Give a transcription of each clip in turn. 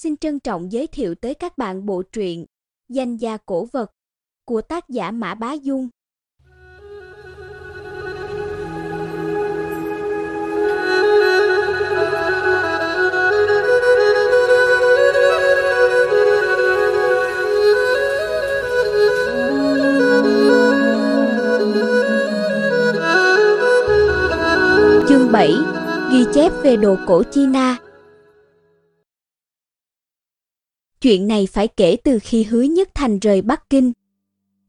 Xin trân trọng giới thiệu tới các bạn bộ truyện Danh gia cổ vật của tác giả Mã Bá Dung. Chương 7 Ghi chép về đồ cổ China Chuyện này phải kể từ khi hứa nhất thành rời Bắc Kinh.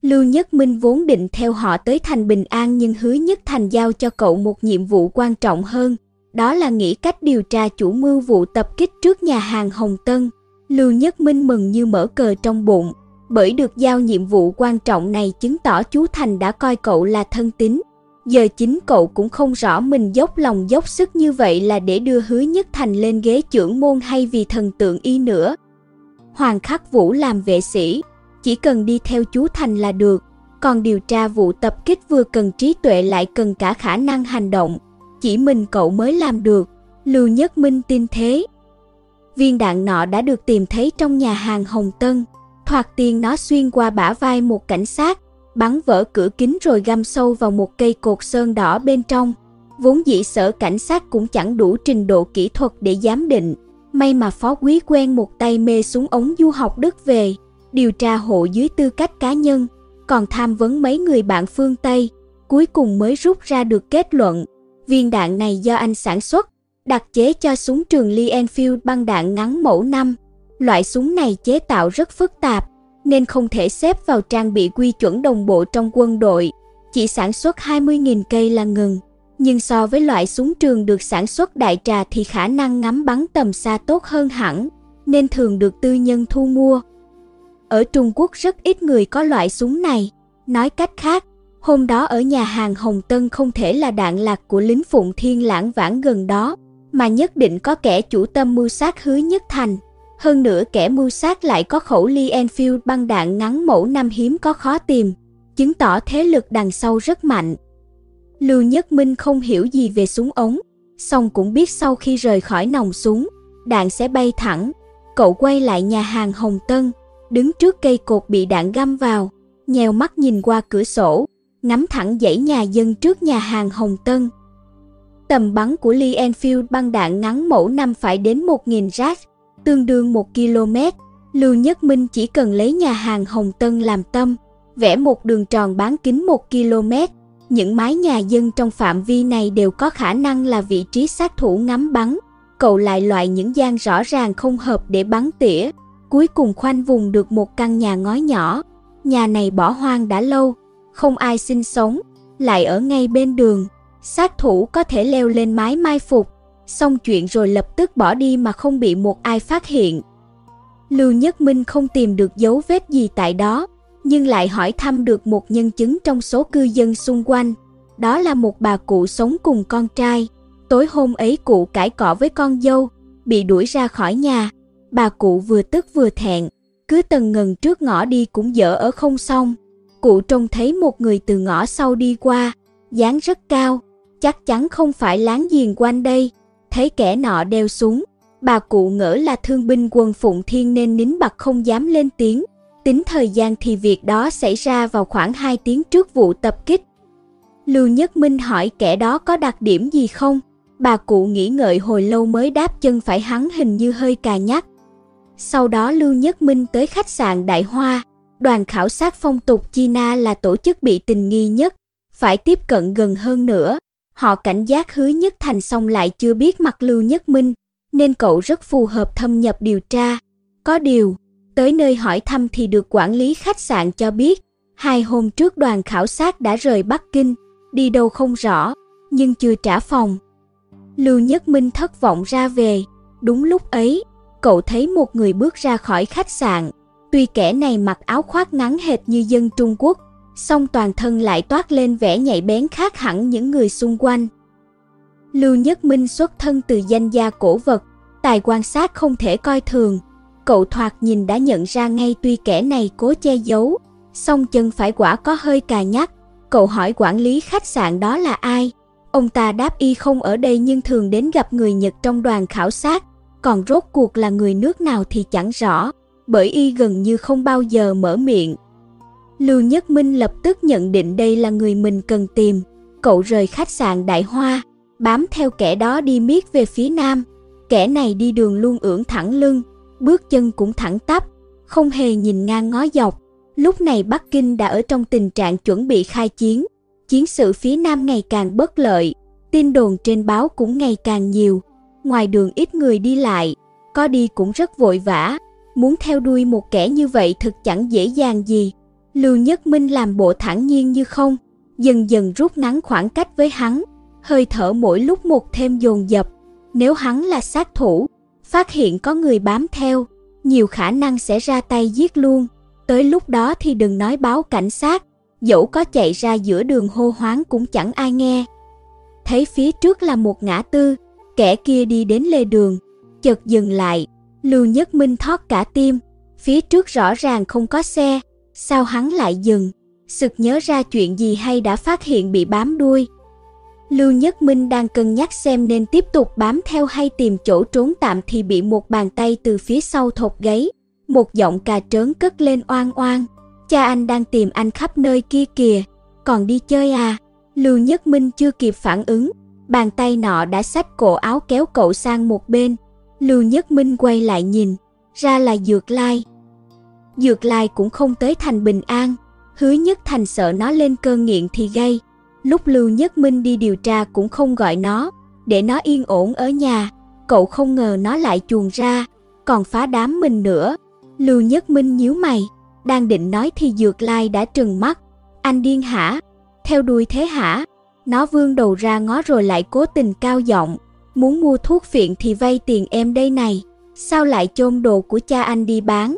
Lưu Nhất Minh vốn định theo họ tới thành Bình An nhưng hứa nhất thành giao cho cậu một nhiệm vụ quan trọng hơn, đó là nghĩ cách điều tra chủ mưu vụ tập kích trước nhà hàng Hồng Tân. Lưu Nhất Minh mừng như mở cờ trong bụng, bởi được giao nhiệm vụ quan trọng này chứng tỏ chú Thành đã coi cậu là thân tín. Giờ chính cậu cũng không rõ mình dốc lòng dốc sức như vậy là để đưa hứa nhất thành lên ghế trưởng môn hay vì thần tượng y nữa. Hoàng Khắc Vũ làm vệ sĩ, chỉ cần đi theo chú Thành là được, còn điều tra vụ tập kích vừa cần trí tuệ lại cần cả khả năng hành động, chỉ mình cậu mới làm được, Lưu Nhất Minh tin thế. Viên đạn nọ đã được tìm thấy trong nhà hàng Hồng Tân, thoạt tiên nó xuyên qua bả vai một cảnh sát, bắn vỡ cửa kính rồi găm sâu vào một cây cột sơn đỏ bên trong. Vốn dĩ sở cảnh sát cũng chẳng đủ trình độ kỹ thuật để giám định, May mà phó quý quen một tay mê súng ống du học Đức về, điều tra hộ dưới tư cách cá nhân, còn tham vấn mấy người bạn phương Tây, cuối cùng mới rút ra được kết luận. Viên đạn này do anh sản xuất, đặc chế cho súng trường Lee Enfield băng đạn ngắn mẫu 5. Loại súng này chế tạo rất phức tạp, nên không thể xếp vào trang bị quy chuẩn đồng bộ trong quân đội, chỉ sản xuất 20.000 cây là ngừng nhưng so với loại súng trường được sản xuất đại trà thì khả năng ngắm bắn tầm xa tốt hơn hẳn, nên thường được tư nhân thu mua. Ở Trung Quốc rất ít người có loại súng này, nói cách khác, hôm đó ở nhà hàng Hồng Tân không thể là đạn lạc của lính Phụng Thiên lãng vãng gần đó, mà nhất định có kẻ chủ tâm mưu sát hứa nhất thành. Hơn nữa kẻ mưu sát lại có khẩu Lee Enfield băng đạn ngắn mẫu năm hiếm có khó tìm, chứng tỏ thế lực đằng sau rất mạnh. Lưu Nhất Minh không hiểu gì về súng ống, song cũng biết sau khi rời khỏi nòng súng, đạn sẽ bay thẳng. Cậu quay lại nhà hàng Hồng Tân, đứng trước cây cột bị đạn găm vào, nhèo mắt nhìn qua cửa sổ, ngắm thẳng dãy nhà dân trước nhà hàng Hồng Tân. Tầm bắn của Lee Enfield băng đạn ngắn mẫu năm phải đến 1.000 rác, tương đương 1 km. Lưu Nhất Minh chỉ cần lấy nhà hàng Hồng Tân làm tâm, vẽ một đường tròn bán kính 1 km, những mái nhà dân trong phạm vi này đều có khả năng là vị trí sát thủ ngắm bắn. Cậu lại loại những gian rõ ràng không hợp để bắn tỉa. Cuối cùng khoanh vùng được một căn nhà ngói nhỏ. Nhà này bỏ hoang đã lâu, không ai sinh sống, lại ở ngay bên đường. Sát thủ có thể leo lên mái mai phục, xong chuyện rồi lập tức bỏ đi mà không bị một ai phát hiện. Lưu Nhất Minh không tìm được dấu vết gì tại đó, nhưng lại hỏi thăm được một nhân chứng trong số cư dân xung quanh. Đó là một bà cụ sống cùng con trai. Tối hôm ấy cụ cãi cọ với con dâu, bị đuổi ra khỏi nhà. Bà cụ vừa tức vừa thẹn, cứ tần ngần trước ngõ đi cũng dở ở không xong. Cụ trông thấy một người từ ngõ sau đi qua, dáng rất cao, chắc chắn không phải láng giềng quanh đây. Thấy kẻ nọ đeo súng, bà cụ ngỡ là thương binh quân Phụng Thiên nên nín bặt không dám lên tiếng. Tính thời gian thì việc đó xảy ra vào khoảng 2 tiếng trước vụ tập kích. Lưu Nhất Minh hỏi kẻ đó có đặc điểm gì không? Bà cụ nghĩ ngợi hồi lâu mới đáp chân phải hắn hình như hơi cà nhắc. Sau đó Lưu Nhất Minh tới khách sạn Đại Hoa, đoàn khảo sát phong tục China là tổ chức bị tình nghi nhất, phải tiếp cận gần hơn nữa. Họ cảnh giác hứa nhất thành xong lại chưa biết mặt Lưu Nhất Minh, nên cậu rất phù hợp thâm nhập điều tra. Có điều, Tới nơi hỏi thăm thì được quản lý khách sạn cho biết, hai hôm trước đoàn khảo sát đã rời Bắc Kinh, đi đâu không rõ, nhưng chưa trả phòng. Lưu Nhất Minh thất vọng ra về, đúng lúc ấy, cậu thấy một người bước ra khỏi khách sạn. Tuy kẻ này mặc áo khoác ngắn hệt như dân Trung Quốc, song toàn thân lại toát lên vẻ nhạy bén khác hẳn những người xung quanh. Lưu Nhất Minh xuất thân từ danh gia cổ vật, tài quan sát không thể coi thường, Cậu thoạt nhìn đã nhận ra ngay tuy kẻ này cố che giấu, song chân phải quả có hơi cà nhắc. Cậu hỏi quản lý khách sạn đó là ai. Ông ta đáp y không ở đây nhưng thường đến gặp người Nhật trong đoàn khảo sát. còn rốt cuộc là người nước nào thì chẳng rõ, bởi y gần như không bao giờ mở miệng. Lưu Nhất Minh lập tức nhận định đây là người mình cần tìm, cậu rời khách sạn Đại Hoa, bám theo kẻ đó đi miết về phía nam. Kẻ này đi đường luôn ưỡn thẳng lưng, bước chân cũng thẳng tắp, không hề nhìn ngang ngó dọc. Lúc này Bắc Kinh đã ở trong tình trạng chuẩn bị khai chiến, chiến sự phía nam ngày càng bất lợi, tin đồn trên báo cũng ngày càng nhiều. Ngoài đường ít người đi lại, có đi cũng rất vội vã, muốn theo đuôi một kẻ như vậy thực chẳng dễ dàng gì. Lưu Nhất Minh làm bộ thẳng nhiên như không, dần dần rút ngắn khoảng cách với hắn, hơi thở mỗi lúc một thêm dồn dập. Nếu hắn là sát thủ, phát hiện có người bám theo, nhiều khả năng sẽ ra tay giết luôn. Tới lúc đó thì đừng nói báo cảnh sát, dẫu có chạy ra giữa đường hô hoáng cũng chẳng ai nghe. Thấy phía trước là một ngã tư, kẻ kia đi đến lề đường, chợt dừng lại, Lưu Nhất Minh thoát cả tim, phía trước rõ ràng không có xe, sao hắn lại dừng? Sực nhớ ra chuyện gì hay đã phát hiện bị bám đuôi. Lưu Nhất Minh đang cân nhắc xem nên tiếp tục bám theo hay tìm chỗ trốn tạm thì bị một bàn tay từ phía sau thột gáy. Một giọng cà trớn cất lên oan oan. Cha anh đang tìm anh khắp nơi kia kìa, còn đi chơi à? Lưu Nhất Minh chưa kịp phản ứng, bàn tay nọ đã xách cổ áo kéo cậu sang một bên. Lưu Nhất Minh quay lại nhìn, ra là Dược Lai. Dược Lai cũng không tới thành bình an, hứa nhất thành sợ nó lên cơn nghiện thì gây. Lúc Lưu Nhất Minh đi điều tra cũng không gọi nó, để nó yên ổn ở nhà. Cậu không ngờ nó lại chuồn ra, còn phá đám mình nữa. Lưu Nhất Minh nhíu mày, đang định nói thì Dược Lai đã trừng mắt. Anh điên hả? Theo đuôi thế hả? Nó vươn đầu ra ngó rồi lại cố tình cao giọng. Muốn mua thuốc phiện thì vay tiền em đây này. Sao lại chôn đồ của cha anh đi bán?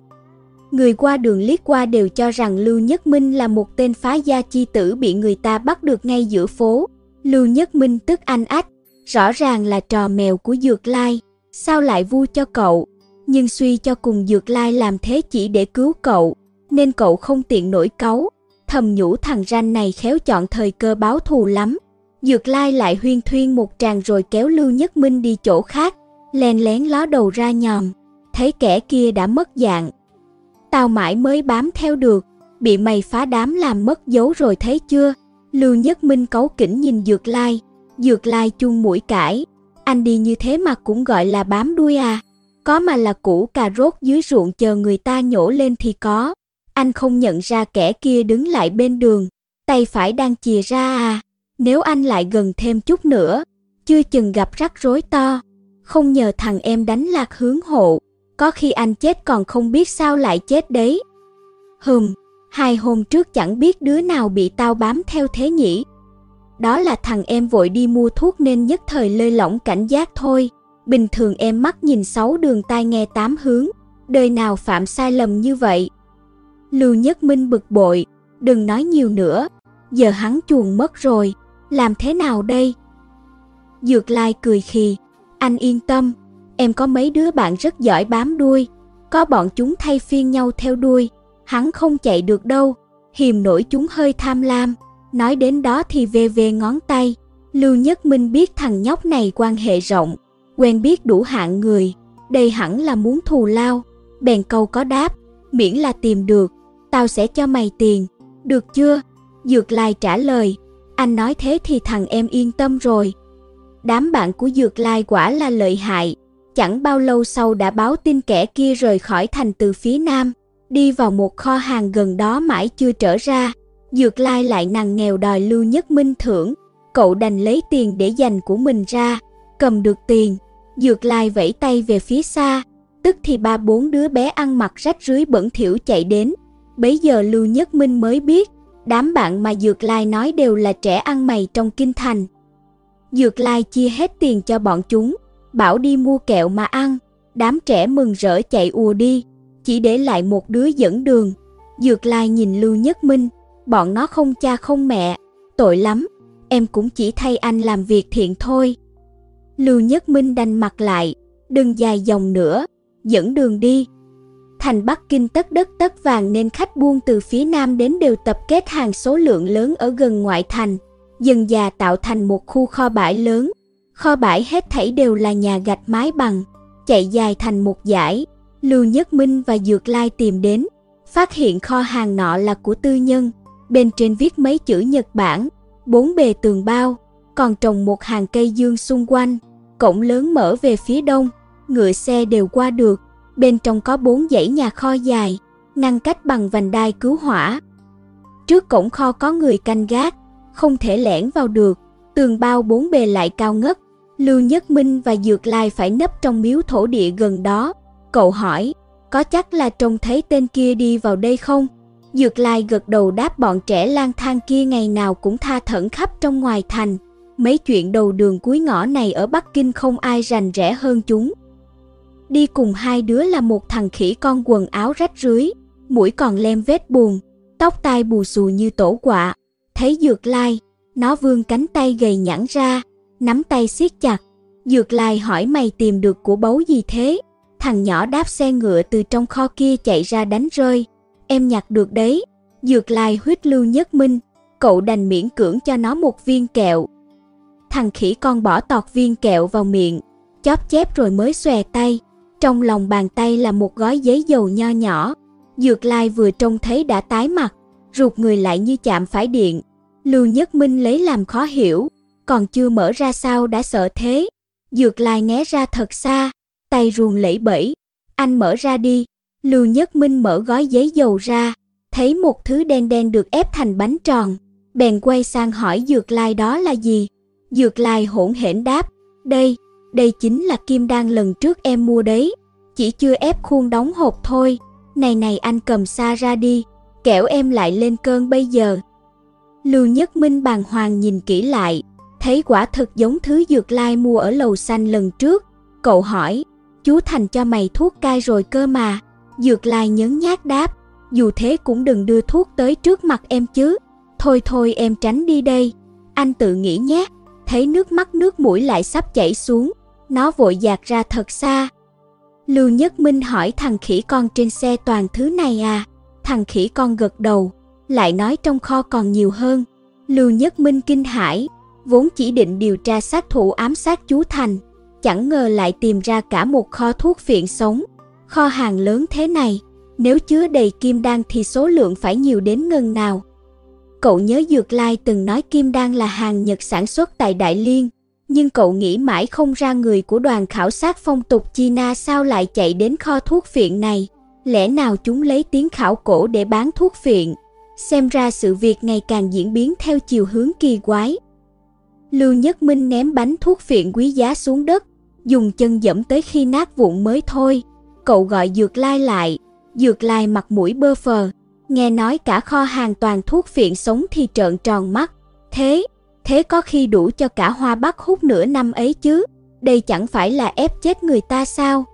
Người qua đường liếc qua đều cho rằng Lưu Nhất Minh là một tên phá gia chi tử bị người ta bắt được ngay giữa phố. Lưu Nhất Minh tức anh ách, rõ ràng là trò mèo của Dược Lai, sao lại vu cho cậu? Nhưng suy cho cùng Dược Lai làm thế chỉ để cứu cậu, nên cậu không tiện nổi cáu, thầm nhủ thằng ranh này khéo chọn thời cơ báo thù lắm. Dược Lai lại huyên thuyên một tràng rồi kéo Lưu Nhất Minh đi chỗ khác, len lén ló đầu ra nhòm, thấy kẻ kia đã mất dạng, tao mãi mới bám theo được, bị mày phá đám làm mất dấu rồi thấy chưa? Lưu Nhất Minh cấu kỉnh nhìn Dược Lai, Dược Lai chung mũi cãi, anh đi như thế mà cũng gọi là bám đuôi à? Có mà là củ cà rốt dưới ruộng chờ người ta nhổ lên thì có. Anh không nhận ra kẻ kia đứng lại bên đường, tay phải đang chìa ra à? Nếu anh lại gần thêm chút nữa, chưa chừng gặp rắc rối to. Không nhờ thằng em đánh lạc hướng hộ, có khi anh chết còn không biết sao lại chết đấy. Hừm, hai hôm trước chẳng biết đứa nào bị tao bám theo thế nhỉ. Đó là thằng em vội đi mua thuốc nên nhất thời lơi lỏng cảnh giác thôi. Bình thường em mắt nhìn sáu đường tai nghe tám hướng, đời nào phạm sai lầm như vậy. Lưu Nhất Minh bực bội, đừng nói nhiều nữa, giờ hắn chuồn mất rồi, làm thế nào đây? Dược Lai cười khì, anh yên tâm, Em có mấy đứa bạn rất giỏi bám đuôi, có bọn chúng thay phiên nhau theo đuôi, hắn không chạy được đâu, hiềm nổi chúng hơi tham lam. Nói đến đó thì về về ngón tay, Lưu Nhất Minh biết thằng nhóc này quan hệ rộng, quen biết đủ hạng người, đây hẳn là muốn thù lao. Bèn câu có đáp, miễn là tìm được, tao sẽ cho mày tiền, được chưa? Dược Lai trả lời, anh nói thế thì thằng em yên tâm rồi. Đám bạn của Dược Lai quả là lợi hại, Chẳng bao lâu sau đã báo tin kẻ kia rời khỏi thành từ phía nam, đi vào một kho hàng gần đó mãi chưa trở ra. Dược Lai lại nằng nghèo đòi Lưu Nhất Minh thưởng, cậu đành lấy tiền để dành của mình ra, cầm được tiền, Dược Lai vẫy tay về phía xa, tức thì ba bốn đứa bé ăn mặc rách rưới bẩn thỉu chạy đến. Bấy giờ Lưu Nhất Minh mới biết, đám bạn mà Dược Lai nói đều là trẻ ăn mày trong kinh thành. Dược Lai chia hết tiền cho bọn chúng, bảo đi mua kẹo mà ăn. Đám trẻ mừng rỡ chạy ùa đi, chỉ để lại một đứa dẫn đường. Dược Lai nhìn Lưu Nhất Minh, bọn nó không cha không mẹ, tội lắm, em cũng chỉ thay anh làm việc thiện thôi. Lưu Nhất Minh đành mặt lại, đừng dài dòng nữa, dẫn đường đi. Thành Bắc Kinh tất đất tất vàng nên khách buôn từ phía nam đến đều tập kết hàng số lượng lớn ở gần ngoại thành, dần già tạo thành một khu kho bãi lớn, Kho bãi hết thảy đều là nhà gạch mái bằng, chạy dài thành một dải. Lưu Nhất Minh và Dược Lai tìm đến, phát hiện kho hàng nọ là của tư nhân, bên trên viết mấy chữ Nhật Bản, bốn bề tường bao, còn trồng một hàng cây dương xung quanh, cổng lớn mở về phía đông, ngựa xe đều qua được, bên trong có bốn dãy nhà kho dài, ngăn cách bằng vành đai cứu hỏa. Trước cổng kho có người canh gác, không thể lẻn vào được, tường bao bốn bề lại cao ngất. Lưu Nhất Minh và Dược Lai phải nấp trong miếu thổ địa gần đó. Cậu hỏi, có chắc là trông thấy tên kia đi vào đây không? Dược Lai gật đầu đáp bọn trẻ lang thang kia ngày nào cũng tha thẩn khắp trong ngoài thành. Mấy chuyện đầu đường cuối ngõ này ở Bắc Kinh không ai rành rẽ hơn chúng. Đi cùng hai đứa là một thằng khỉ con quần áo rách rưới, mũi còn lem vết buồn, tóc tai bù xù như tổ quạ. Thấy Dược Lai, nó vươn cánh tay gầy nhẵn ra, nắm tay siết chặt. Dược Lai hỏi mày tìm được của báu gì thế? Thằng nhỏ đáp xe ngựa từ trong kho kia chạy ra đánh rơi. Em nhặt được đấy. Dược Lai huyết lưu nhất minh, cậu đành miễn cưỡng cho nó một viên kẹo. Thằng khỉ con bỏ tọt viên kẹo vào miệng, chóp chép rồi mới xòe tay. Trong lòng bàn tay là một gói giấy dầu nho nhỏ. Dược Lai vừa trông thấy đã tái mặt, rụt người lại như chạm phải điện. Lưu Nhất Minh lấy làm khó hiểu, còn chưa mở ra sao đã sợ thế. Dược Lai né ra thật xa, tay ruồng lẫy bẫy. Anh mở ra đi. Lưu Nhất Minh mở gói giấy dầu ra, thấy một thứ đen đen được ép thành bánh tròn. Bèn quay sang hỏi Dược Lai đó là gì. Dược Lai hỗn hển đáp, đây, đây chính là kim đan lần trước em mua đấy. Chỉ chưa ép khuôn đóng hộp thôi. Này này anh cầm xa ra đi, kẻo em lại lên cơn bây giờ. Lưu Nhất Minh bàng hoàng nhìn kỹ lại, thấy quả thực giống thứ dược lai mua ở lầu xanh lần trước. Cậu hỏi, chú Thành cho mày thuốc cai rồi cơ mà. Dược lai nhấn nhát đáp, dù thế cũng đừng đưa thuốc tới trước mặt em chứ. Thôi thôi em tránh đi đây. Anh tự nghĩ nhé. Thấy nước mắt nước mũi lại sắp chảy xuống, nó vội dạt ra thật xa. Lưu Nhất Minh hỏi thằng khỉ con trên xe toàn thứ này à? Thằng khỉ con gật đầu, lại nói trong kho còn nhiều hơn. Lưu Nhất Minh kinh hãi, vốn chỉ định điều tra sát thủ ám sát chú Thành, chẳng ngờ lại tìm ra cả một kho thuốc phiện sống. Kho hàng lớn thế này, nếu chứa đầy kim đan thì số lượng phải nhiều đến ngần nào. Cậu nhớ Dược Lai từng nói kim đan là hàng Nhật sản xuất tại Đại Liên, nhưng cậu nghĩ mãi không ra người của đoàn khảo sát phong tục China sao lại chạy đến kho thuốc phiện này. Lẽ nào chúng lấy tiếng khảo cổ để bán thuốc phiện? Xem ra sự việc ngày càng diễn biến theo chiều hướng kỳ quái. Lưu Nhất Minh ném bánh thuốc phiện quý giá xuống đất, dùng chân dẫm tới khi nát vụn mới thôi. Cậu gọi Dược Lai lại, Dược Lai mặt mũi bơ phờ, nghe nói cả kho hàng toàn thuốc phiện sống thì trợn tròn mắt. Thế, thế có khi đủ cho cả Hoa Bắc hút nửa năm ấy chứ, đây chẳng phải là ép chết người ta sao?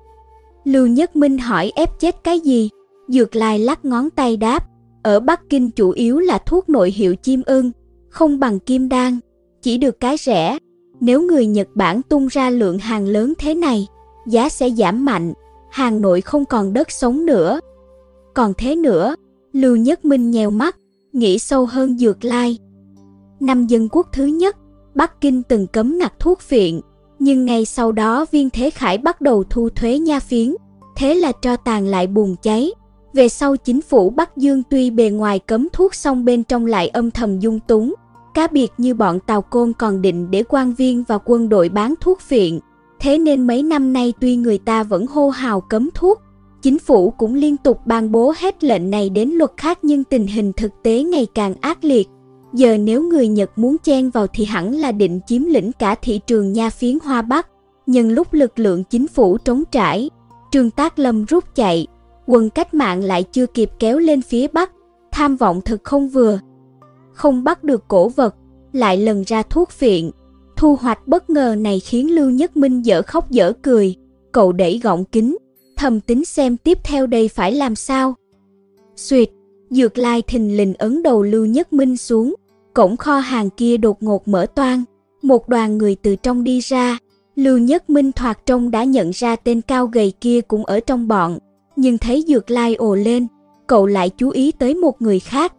Lưu Nhất Minh hỏi ép chết cái gì? Dược Lai lắc ngón tay đáp, ở Bắc Kinh chủ yếu là thuốc nội hiệu chim ưng, không bằng kim đan, chỉ được cái rẻ. Nếu người Nhật Bản tung ra lượng hàng lớn thế này, giá sẽ giảm mạnh, hàng nội không còn đất sống nữa. Còn thế nữa, Lưu Nhất Minh nhèo mắt, nghĩ sâu hơn Dược Lai. Năm dân quốc thứ nhất, Bắc Kinh từng cấm ngặt thuốc phiện, nhưng ngay sau đó viên thế khải bắt đầu thu thuế nha phiến, thế là cho tàn lại bùng cháy. Về sau chính phủ Bắc Dương tuy bề ngoài cấm thuốc xong bên trong lại âm thầm dung túng, cá biệt như bọn Tàu Côn còn định để quan viên và quân đội bán thuốc phiện. Thế nên mấy năm nay tuy người ta vẫn hô hào cấm thuốc, chính phủ cũng liên tục ban bố hết lệnh này đến luật khác nhưng tình hình thực tế ngày càng ác liệt. Giờ nếu người Nhật muốn chen vào thì hẳn là định chiếm lĩnh cả thị trường nha phiến Hoa Bắc. Nhưng lúc lực lượng chính phủ trống trải, Trương Tác Lâm rút chạy, quân cách mạng lại chưa kịp kéo lên phía Bắc, tham vọng thực không vừa. Không bắt được cổ vật, lại lần ra thuốc phiện. Thu hoạch bất ngờ này khiến Lưu Nhất Minh dở khóc dở cười, cậu đẩy gọng kính, thầm tính xem tiếp theo đây phải làm sao. Xuyệt, Dược Lai thình lình ấn đầu Lưu Nhất Minh xuống, cổng kho hàng kia đột ngột mở toang, một đoàn người từ trong đi ra. Lưu Nhất Minh thoạt trông đã nhận ra tên cao gầy kia cũng ở trong bọn, nhưng thấy Dược Lai ồ lên, cậu lại chú ý tới một người khác.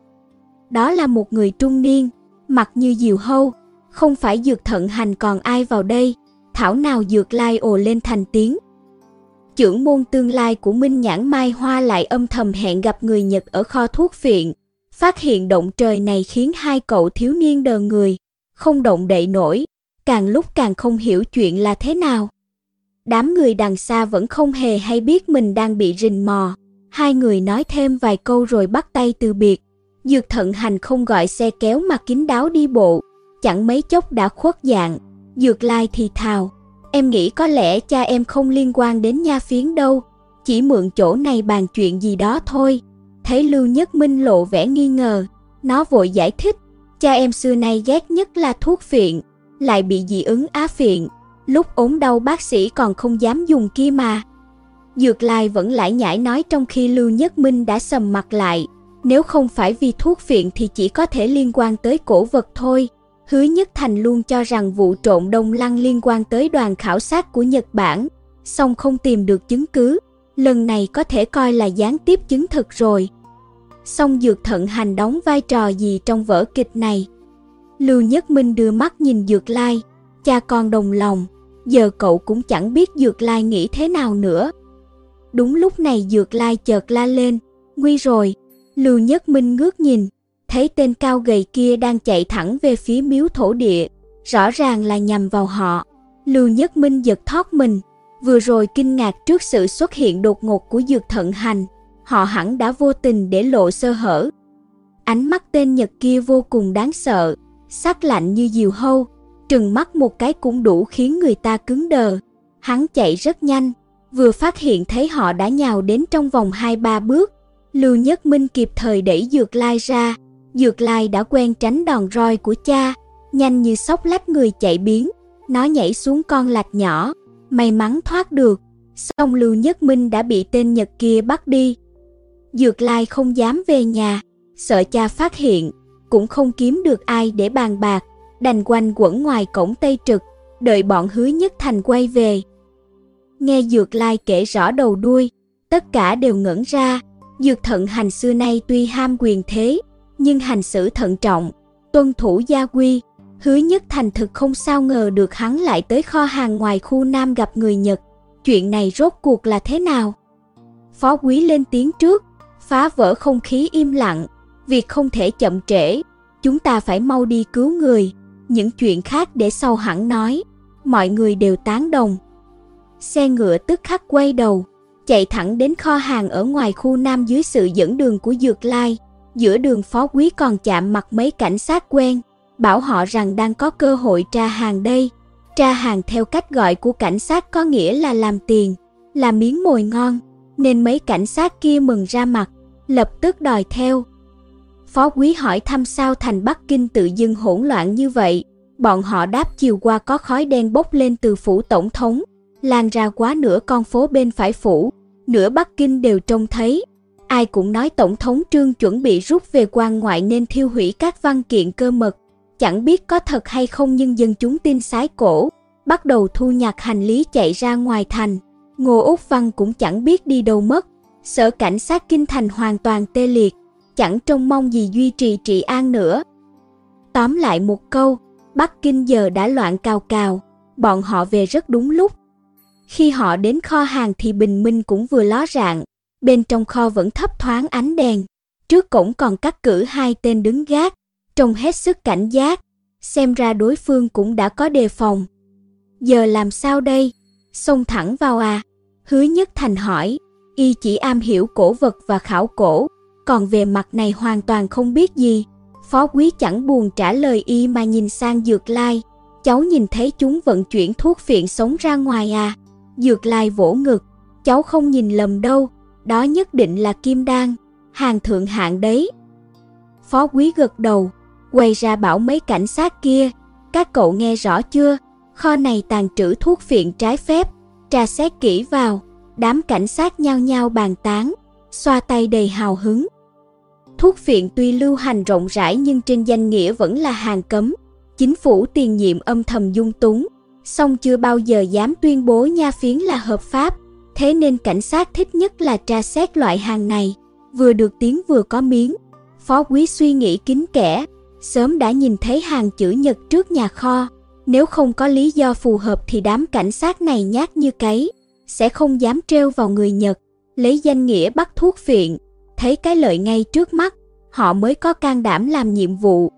Đó là một người trung niên, mặt như diều hâu, không phải Dược Thận Hành còn ai vào đây, thảo nào Dược Lai ồ lên thành tiếng. trưởng môn tương lai của Minh Nhãn Mai Hoa lại âm thầm hẹn gặp người Nhật ở kho thuốc viện. Phát hiện động trời này khiến hai cậu thiếu niên đờ người, không động đậy nổi, càng lúc càng không hiểu chuyện là thế nào. Đám người đằng xa vẫn không hề hay biết mình đang bị rình mò. Hai người nói thêm vài câu rồi bắt tay từ biệt. Dược thận hành không gọi xe kéo mà kín đáo đi bộ, chẳng mấy chốc đã khuất dạng. Dược lai thì thào, em nghĩ có lẽ cha em không liên quan đến nha phiến đâu, chỉ mượn chỗ này bàn chuyện gì đó thôi. Thấy Lưu Nhất Minh lộ vẻ nghi ngờ, nó vội giải thích, cha em xưa nay ghét nhất là thuốc phiện, lại bị dị ứng á phiện, lúc ốm đau bác sĩ còn không dám dùng kia mà. Dược Lai vẫn lải nhải nói trong khi Lưu Nhất Minh đã sầm mặt lại, nếu không phải vì thuốc phiện thì chỉ có thể liên quan tới cổ vật thôi. Hứa Nhất Thành luôn cho rằng vụ trộn đông lăng liên quan tới đoàn khảo sát của Nhật Bản, song không tìm được chứng cứ. Lần này có thể coi là gián tiếp chứng thực rồi. Song Dược Thận Hành đóng vai trò gì trong vở kịch này? Lưu Nhất Minh đưa mắt nhìn Dược Lai, cha con đồng lòng, giờ cậu cũng chẳng biết Dược Lai nghĩ thế nào nữa. Đúng lúc này Dược Lai chợt la lên, nguy rồi, Lưu Nhất Minh ngước nhìn, thấy tên cao gầy kia đang chạy thẳng về phía miếu thổ địa, rõ ràng là nhằm vào họ. Lưu Nhất Minh giật thoát mình, vừa rồi kinh ngạc trước sự xuất hiện đột ngột của Dược Thận Hành, họ hẳn đã vô tình để lộ sơ hở. Ánh mắt tên Nhật kia vô cùng đáng sợ, sắc lạnh như diều hâu, trừng mắt một cái cũng đủ khiến người ta cứng đờ. Hắn chạy rất nhanh, vừa phát hiện thấy họ đã nhào đến trong vòng 2-3 bước. Lưu Nhất Minh kịp thời đẩy Dược Lai ra, Dược Lai đã quen tránh đòn roi của cha, nhanh như sóc lách người chạy biến, nó nhảy xuống con lạch nhỏ, may mắn thoát được, song Lưu Nhất Minh đã bị tên Nhật kia bắt đi. Dược Lai không dám về nhà, sợ cha phát hiện, cũng không kiếm được ai để bàn bạc, đành quanh quẩn ngoài cổng Tây Trực, đợi bọn hứa nhất thành quay về. Nghe Dược Lai kể rõ đầu đuôi, tất cả đều ngẩn ra, Dược thận hành xưa nay tuy ham quyền thế, nhưng hành xử thận trọng, tuân thủ gia quy, hứa nhất thành thực không sao ngờ được hắn lại tới kho hàng ngoài khu Nam gặp người Nhật. Chuyện này rốt cuộc là thế nào? Phó quý lên tiếng trước, phá vỡ không khí im lặng, việc không thể chậm trễ, chúng ta phải mau đi cứu người, những chuyện khác để sau hẳn nói. Mọi người đều tán đồng. Xe ngựa tức khắc quay đầu, chạy thẳng đến kho hàng ở ngoài khu Nam dưới sự dẫn đường của Dược Lai. Giữa đường phó quý còn chạm mặt mấy cảnh sát quen, bảo họ rằng đang có cơ hội tra hàng đây. Tra hàng theo cách gọi của cảnh sát có nghĩa là làm tiền, là miếng mồi ngon, nên mấy cảnh sát kia mừng ra mặt, lập tức đòi theo. Phó quý hỏi thăm sao thành Bắc Kinh tự dưng hỗn loạn như vậy. Bọn họ đáp chiều qua có khói đen bốc lên từ phủ tổng thống, lan ra quá nửa con phố bên phải phủ, nửa Bắc Kinh đều trông thấy. Ai cũng nói tổng thống trương chuẩn bị rút về quan ngoại nên thiêu hủy các văn kiện cơ mật. Chẳng biết có thật hay không nhưng dân chúng tin sái cổ, bắt đầu thu nhặt hành lý chạy ra ngoài thành. Ngô Úc Văn cũng chẳng biết đi đâu mất. Sở cảnh sát kinh thành hoàn toàn tê liệt, chẳng trông mong gì duy trì trị an nữa. Tóm lại một câu, Bắc Kinh giờ đã loạn cào cào, bọn họ về rất đúng lúc. Khi họ đến kho hàng thì bình minh cũng vừa ló rạng, bên trong kho vẫn thấp thoáng ánh đèn. Trước cổng còn cắt cử hai tên đứng gác, trông hết sức cảnh giác, xem ra đối phương cũng đã có đề phòng. Giờ làm sao đây? Xông thẳng vào à? Hứa Nhất Thành hỏi, y chỉ am hiểu cổ vật và khảo cổ, còn về mặt này hoàn toàn không biết gì. Phó quý chẳng buồn trả lời y mà nhìn sang Dược Lai. Cháu nhìn thấy chúng vận chuyển thuốc phiện sống ra ngoài à? Dược Lai vỗ ngực. Cháu không nhìn lầm đâu, đó nhất định là kim đan, hàng thượng hạng đấy. Phó quý gật đầu, quay ra bảo mấy cảnh sát kia, các cậu nghe rõ chưa, kho này tàn trữ thuốc phiện trái phép, tra xét kỹ vào, đám cảnh sát nhao nhao bàn tán, xoa tay đầy hào hứng. Thuốc phiện tuy lưu hành rộng rãi nhưng trên danh nghĩa vẫn là hàng cấm. Chính phủ tiền nhiệm âm thầm dung túng, song chưa bao giờ dám tuyên bố nha phiến là hợp pháp. Thế nên cảnh sát thích nhất là tra xét loại hàng này, vừa được tiếng vừa có miếng. Phó quý suy nghĩ kín kẽ, sớm đã nhìn thấy hàng chữ nhật trước nhà kho. Nếu không có lý do phù hợp thì đám cảnh sát này nhát như cấy. sẽ không dám trêu vào người Nhật, lấy danh nghĩa bắt thuốc viện, thấy cái lợi ngay trước mắt, họ mới có can đảm làm nhiệm vụ.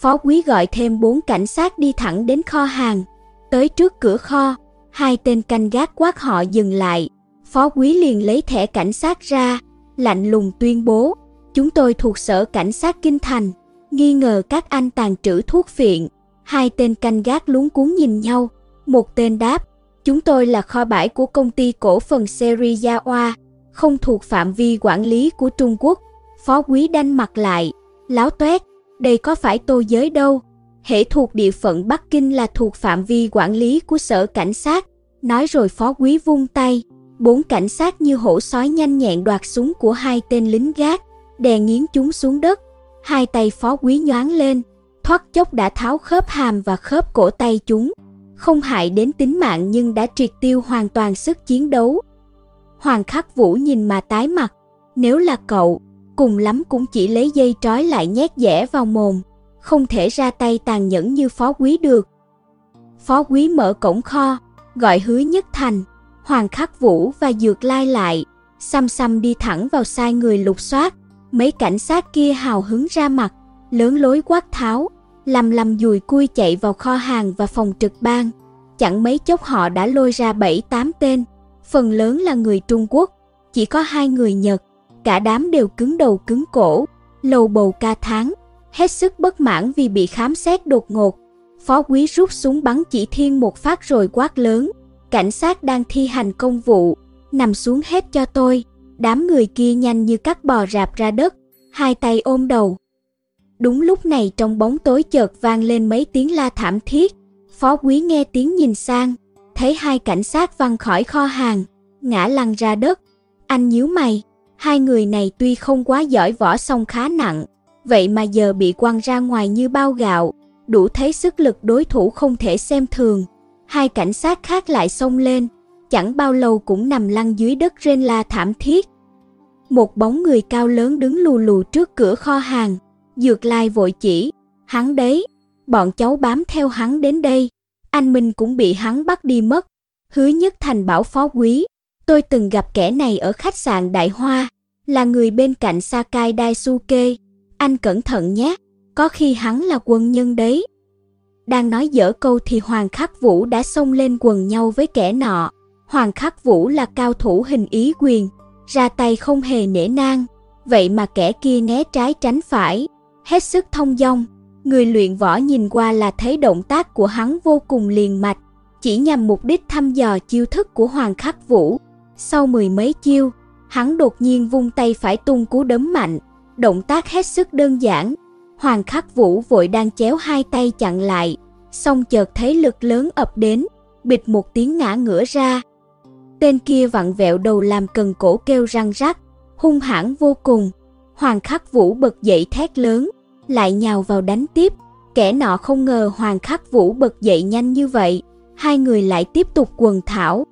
Phó quý gọi thêm bốn cảnh sát đi thẳng đến kho hàng, tới trước cửa kho, hai tên canh gác quát họ dừng lại. Phó quý liền lấy thẻ cảnh sát ra, lạnh lùng tuyên bố, chúng tôi thuộc sở cảnh sát Kinh Thành, nghi ngờ các anh tàn trữ thuốc phiện. Hai tên canh gác lúng cuốn nhìn nhau, một tên đáp, chúng tôi là kho bãi của công ty cổ phần Seriyawa, không thuộc phạm vi quản lý của Trung Quốc. Phó quý đanh mặt lại, láo toét, đây có phải tô giới đâu. Hệ thuộc địa phận Bắc Kinh là thuộc phạm vi quản lý của sở cảnh sát. Nói rồi phó quý vung tay, bốn cảnh sát như hổ sói nhanh nhẹn đoạt súng của hai tên lính gác, đè nghiến chúng xuống đất. Hai tay phó quý nhoáng lên, thoát chốc đã tháo khớp hàm và khớp cổ tay chúng. Không hại đến tính mạng nhưng đã triệt tiêu hoàn toàn sức chiến đấu. Hoàng khắc vũ nhìn mà tái mặt, nếu là cậu, cùng lắm cũng chỉ lấy dây trói lại nhét dẻ vào mồm, không thể ra tay tàn nhẫn như phó quý được. Phó quý mở cổng kho, gọi hứa nhất thành, hoàng khắc vũ và dược lai lại, xăm xăm đi thẳng vào sai người lục soát. Mấy cảnh sát kia hào hứng ra mặt, lớn lối quát tháo, lầm lầm dùi cui chạy vào kho hàng và phòng trực ban. Chẳng mấy chốc họ đã lôi ra 7-8 tên, phần lớn là người Trung Quốc, chỉ có hai người Nhật, cả đám đều cứng đầu cứng cổ, lầu bầu ca tháng, hết sức bất mãn vì bị khám xét đột ngột. Phó quý rút súng bắn chỉ thiên một phát rồi quát lớn, cảnh sát đang thi hành công vụ, nằm xuống hết cho tôi. Đám người kia nhanh như cắt bò rạp ra đất, hai tay ôm đầu. Đúng lúc này trong bóng tối chợt vang lên mấy tiếng la thảm thiết. Phó quý nghe tiếng nhìn sang, thấy hai cảnh sát văng khỏi kho hàng, ngã lăn ra đất. Anh nhíu mày, hai người này tuy không quá giỏi võ song khá nặng, vậy mà giờ bị quăng ra ngoài như bao gạo, đủ thấy sức lực đối thủ không thể xem thường. Hai cảnh sát khác lại xông lên, chẳng bao lâu cũng nằm lăn dưới đất rên la thảm thiết. Một bóng người cao lớn đứng lù lù trước cửa kho hàng, dược lai vội chỉ, hắn đấy, bọn cháu bám theo hắn đến đây, anh Minh cũng bị hắn bắt đi mất. Hứa nhất thành bảo phó quý, tôi từng gặp kẻ này ở khách sạn Đại Hoa, là người bên cạnh Sakai Daisuke, anh cẩn thận nhé, có khi hắn là quân nhân đấy. Đang nói dở câu thì Hoàng Khắc Vũ đã xông lên quần nhau với kẻ nọ. Hoàng Khắc Vũ là cao thủ hình ý quyền, ra tay không hề nể nang, vậy mà kẻ kia né trái tránh phải, hết sức thông dong. Người luyện võ nhìn qua là thấy động tác của hắn vô cùng liền mạch, chỉ nhằm mục đích thăm dò chiêu thức của Hoàng Khắc Vũ. Sau mười mấy chiêu, hắn đột nhiên vung tay phải tung cú đấm mạnh, động tác hết sức đơn giản. Hoàng Khắc Vũ vội đang chéo hai tay chặn lại, xong chợt thấy lực lớn ập đến, bịch một tiếng ngã ngửa ra, Tên kia vặn vẹo đầu làm cần cổ kêu răng rắc, hung hãn vô cùng. Hoàng Khắc Vũ bật dậy thét lớn, lại nhào vào đánh tiếp. Kẻ nọ không ngờ Hoàng Khắc Vũ bật dậy nhanh như vậy, hai người lại tiếp tục quần thảo.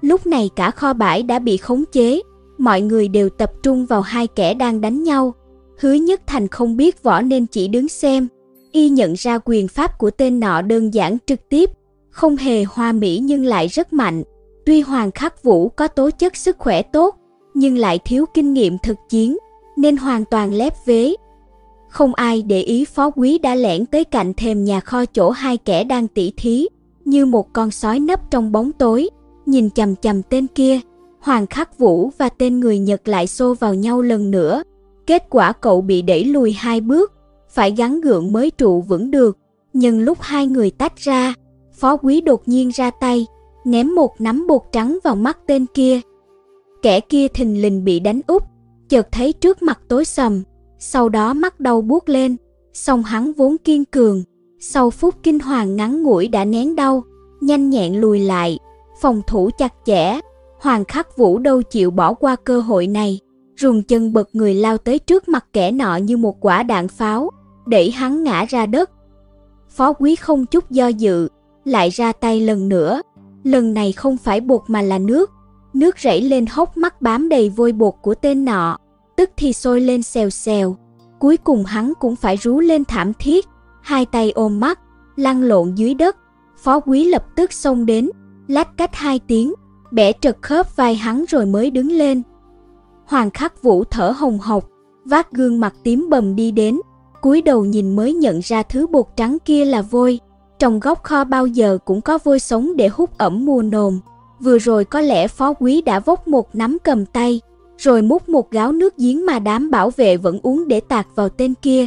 Lúc này cả kho bãi đã bị khống chế, mọi người đều tập trung vào hai kẻ đang đánh nhau. Hứa Nhất Thành không biết võ nên chỉ đứng xem, y nhận ra quyền pháp của tên nọ đơn giản trực tiếp, không hề hoa mỹ nhưng lại rất mạnh. Tuy Hoàng Khắc Vũ có tố chất sức khỏe tốt, nhưng lại thiếu kinh nghiệm thực chiến, nên hoàn toàn lép vế. Không ai để ý phó quý đã lẻn tới cạnh thềm nhà kho chỗ hai kẻ đang tỉ thí, như một con sói nấp trong bóng tối, nhìn chầm chầm tên kia. Hoàng Khắc Vũ và tên người Nhật lại xô vào nhau lần nữa. Kết quả cậu bị đẩy lùi hai bước, phải gắn gượng mới trụ vững được. Nhưng lúc hai người tách ra, phó quý đột nhiên ra tay, ném một nắm bột trắng vào mắt tên kia. Kẻ kia thình lình bị đánh úp, chợt thấy trước mặt tối sầm, sau đó mắt đau buốt lên, song hắn vốn kiên cường, sau phút kinh hoàng ngắn ngủi đã nén đau, nhanh nhẹn lùi lại, phòng thủ chặt chẽ, Hoàng Khắc Vũ đâu chịu bỏ qua cơ hội này, rùng chân bật người lao tới trước mặt kẻ nọ như một quả đạn pháo, đẩy hắn ngã ra đất. Phó quý không chút do dự, lại ra tay lần nữa, Lần này không phải bột mà là nước. Nước rảy lên hốc mắt bám đầy vôi bột của tên nọ, tức thì sôi lên xèo xèo. Cuối cùng hắn cũng phải rú lên thảm thiết, hai tay ôm mắt, lăn lộn dưới đất. Phó quý lập tức xông đến, lách cách hai tiếng, bẻ trật khớp vai hắn rồi mới đứng lên. Hoàng khắc vũ thở hồng hộc, vác gương mặt tím bầm đi đến, cúi đầu nhìn mới nhận ra thứ bột trắng kia là vôi. Trong góc kho bao giờ cũng có vôi sống để hút ẩm mùa nồm. Vừa rồi có lẽ phó quý đã vốc một nắm cầm tay, rồi múc một gáo nước giếng mà đám bảo vệ vẫn uống để tạt vào tên kia.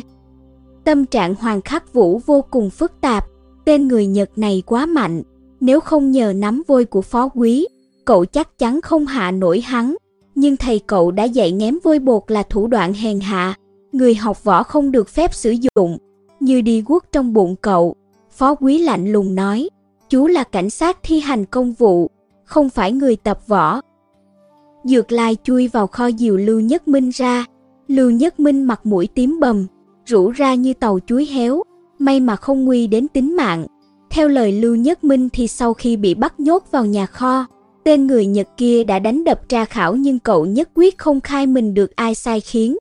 Tâm trạng Hoàng Khắc Vũ vô cùng phức tạp, tên người Nhật này quá mạnh, nếu không nhờ nắm vôi của phó quý, cậu chắc chắn không hạ nổi hắn. Nhưng thầy cậu đã dạy ném vôi bột là thủ đoạn hèn hạ, người học võ không được phép sử dụng, như đi guốc trong bụng cậu. Phó quý lạnh lùng nói, chú là cảnh sát thi hành công vụ, không phải người tập võ. Dược lai chui vào kho diều Lưu Nhất Minh ra, Lưu Nhất Minh mặt mũi tím bầm, rũ ra như tàu chuối héo, may mà không nguy đến tính mạng. Theo lời Lưu Nhất Minh thì sau khi bị bắt nhốt vào nhà kho, tên người Nhật kia đã đánh đập tra khảo nhưng cậu nhất quyết không khai mình được ai sai khiến.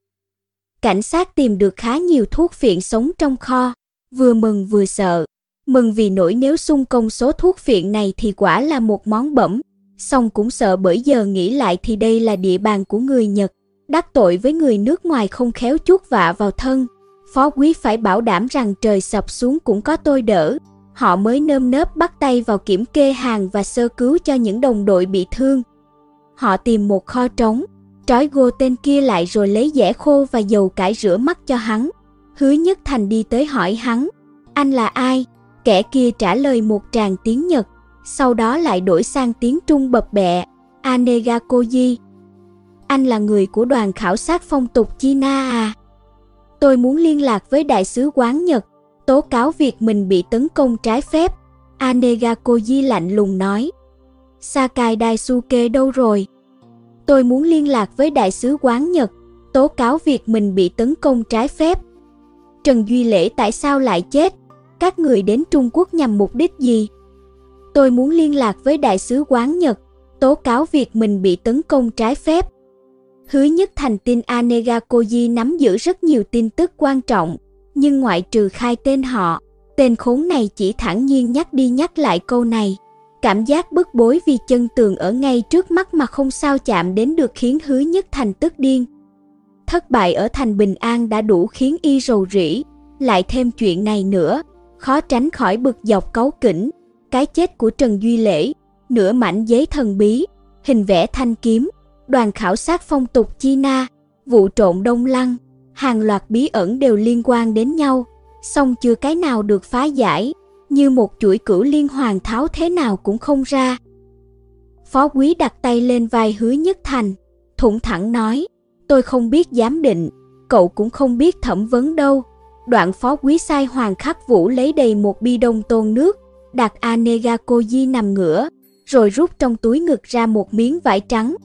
Cảnh sát tìm được khá nhiều thuốc phiện sống trong kho, vừa mừng vừa sợ. Mừng vì nỗi nếu xung công số thuốc phiện này thì quả là một món bẩm, song cũng sợ bởi giờ nghĩ lại thì đây là địa bàn của người Nhật, đắc tội với người nước ngoài không khéo chuốc vạ vào thân. Phó quý phải bảo đảm rằng trời sập xuống cũng có tôi đỡ. Họ mới nơm nớp bắt tay vào kiểm kê hàng và sơ cứu cho những đồng đội bị thương. Họ tìm một kho trống, trói gô tên kia lại rồi lấy dẻ khô và dầu cải rửa mắt cho hắn. Hứa Nhất Thành đi tới hỏi hắn, anh là ai? Kẻ kia trả lời một tràng tiếng Nhật, sau đó lại đổi sang tiếng Trung bập bẹ, anegakoji. Anh là người của đoàn khảo sát phong tục China à? Tôi muốn liên lạc với đại sứ quán Nhật, tố cáo việc mình bị tấn công trái phép. Anega Koji lạnh lùng nói. Sakai Daisuke đâu rồi? Tôi muốn liên lạc với đại sứ quán Nhật, tố cáo việc mình bị tấn công trái phép. Trần Duy Lễ tại sao lại chết? Các người đến Trung Quốc nhằm mục đích gì? Tôi muốn liên lạc với đại sứ quán Nhật, tố cáo việc mình bị tấn công trái phép. Hứa nhất thành tin Anega Koji nắm giữ rất nhiều tin tức quan trọng, nhưng ngoại trừ khai tên họ, tên khốn này chỉ thẳng nhiên nhắc đi nhắc lại câu này. Cảm giác bức bối vì chân tường ở ngay trước mắt mà không sao chạm đến được khiến hứa nhất thành tức điên. Thất bại ở thành Bình An đã đủ khiến y rầu rĩ, lại thêm chuyện này nữa, khó tránh khỏi bực dọc cấu kỉnh. Cái chết của Trần Duy Lễ, nửa mảnh giấy thần bí, hình vẽ thanh kiếm, đoàn khảo sát phong tục China, vụ trộn đông lăng, hàng loạt bí ẩn đều liên quan đến nhau, song chưa cái nào được phá giải, như một chuỗi cửu liên hoàn tháo thế nào cũng không ra. Phó quý đặt tay lên vai hứa nhất thành, thủng thẳng nói, tôi không biết giám định, cậu cũng không biết thẩm vấn đâu. Đoạn phó quý sai Hoàng Khắc Vũ lấy đầy một bi đông tôn nước, đặt Anegakoji nằm ngửa, rồi rút trong túi ngực ra một miếng vải trắng.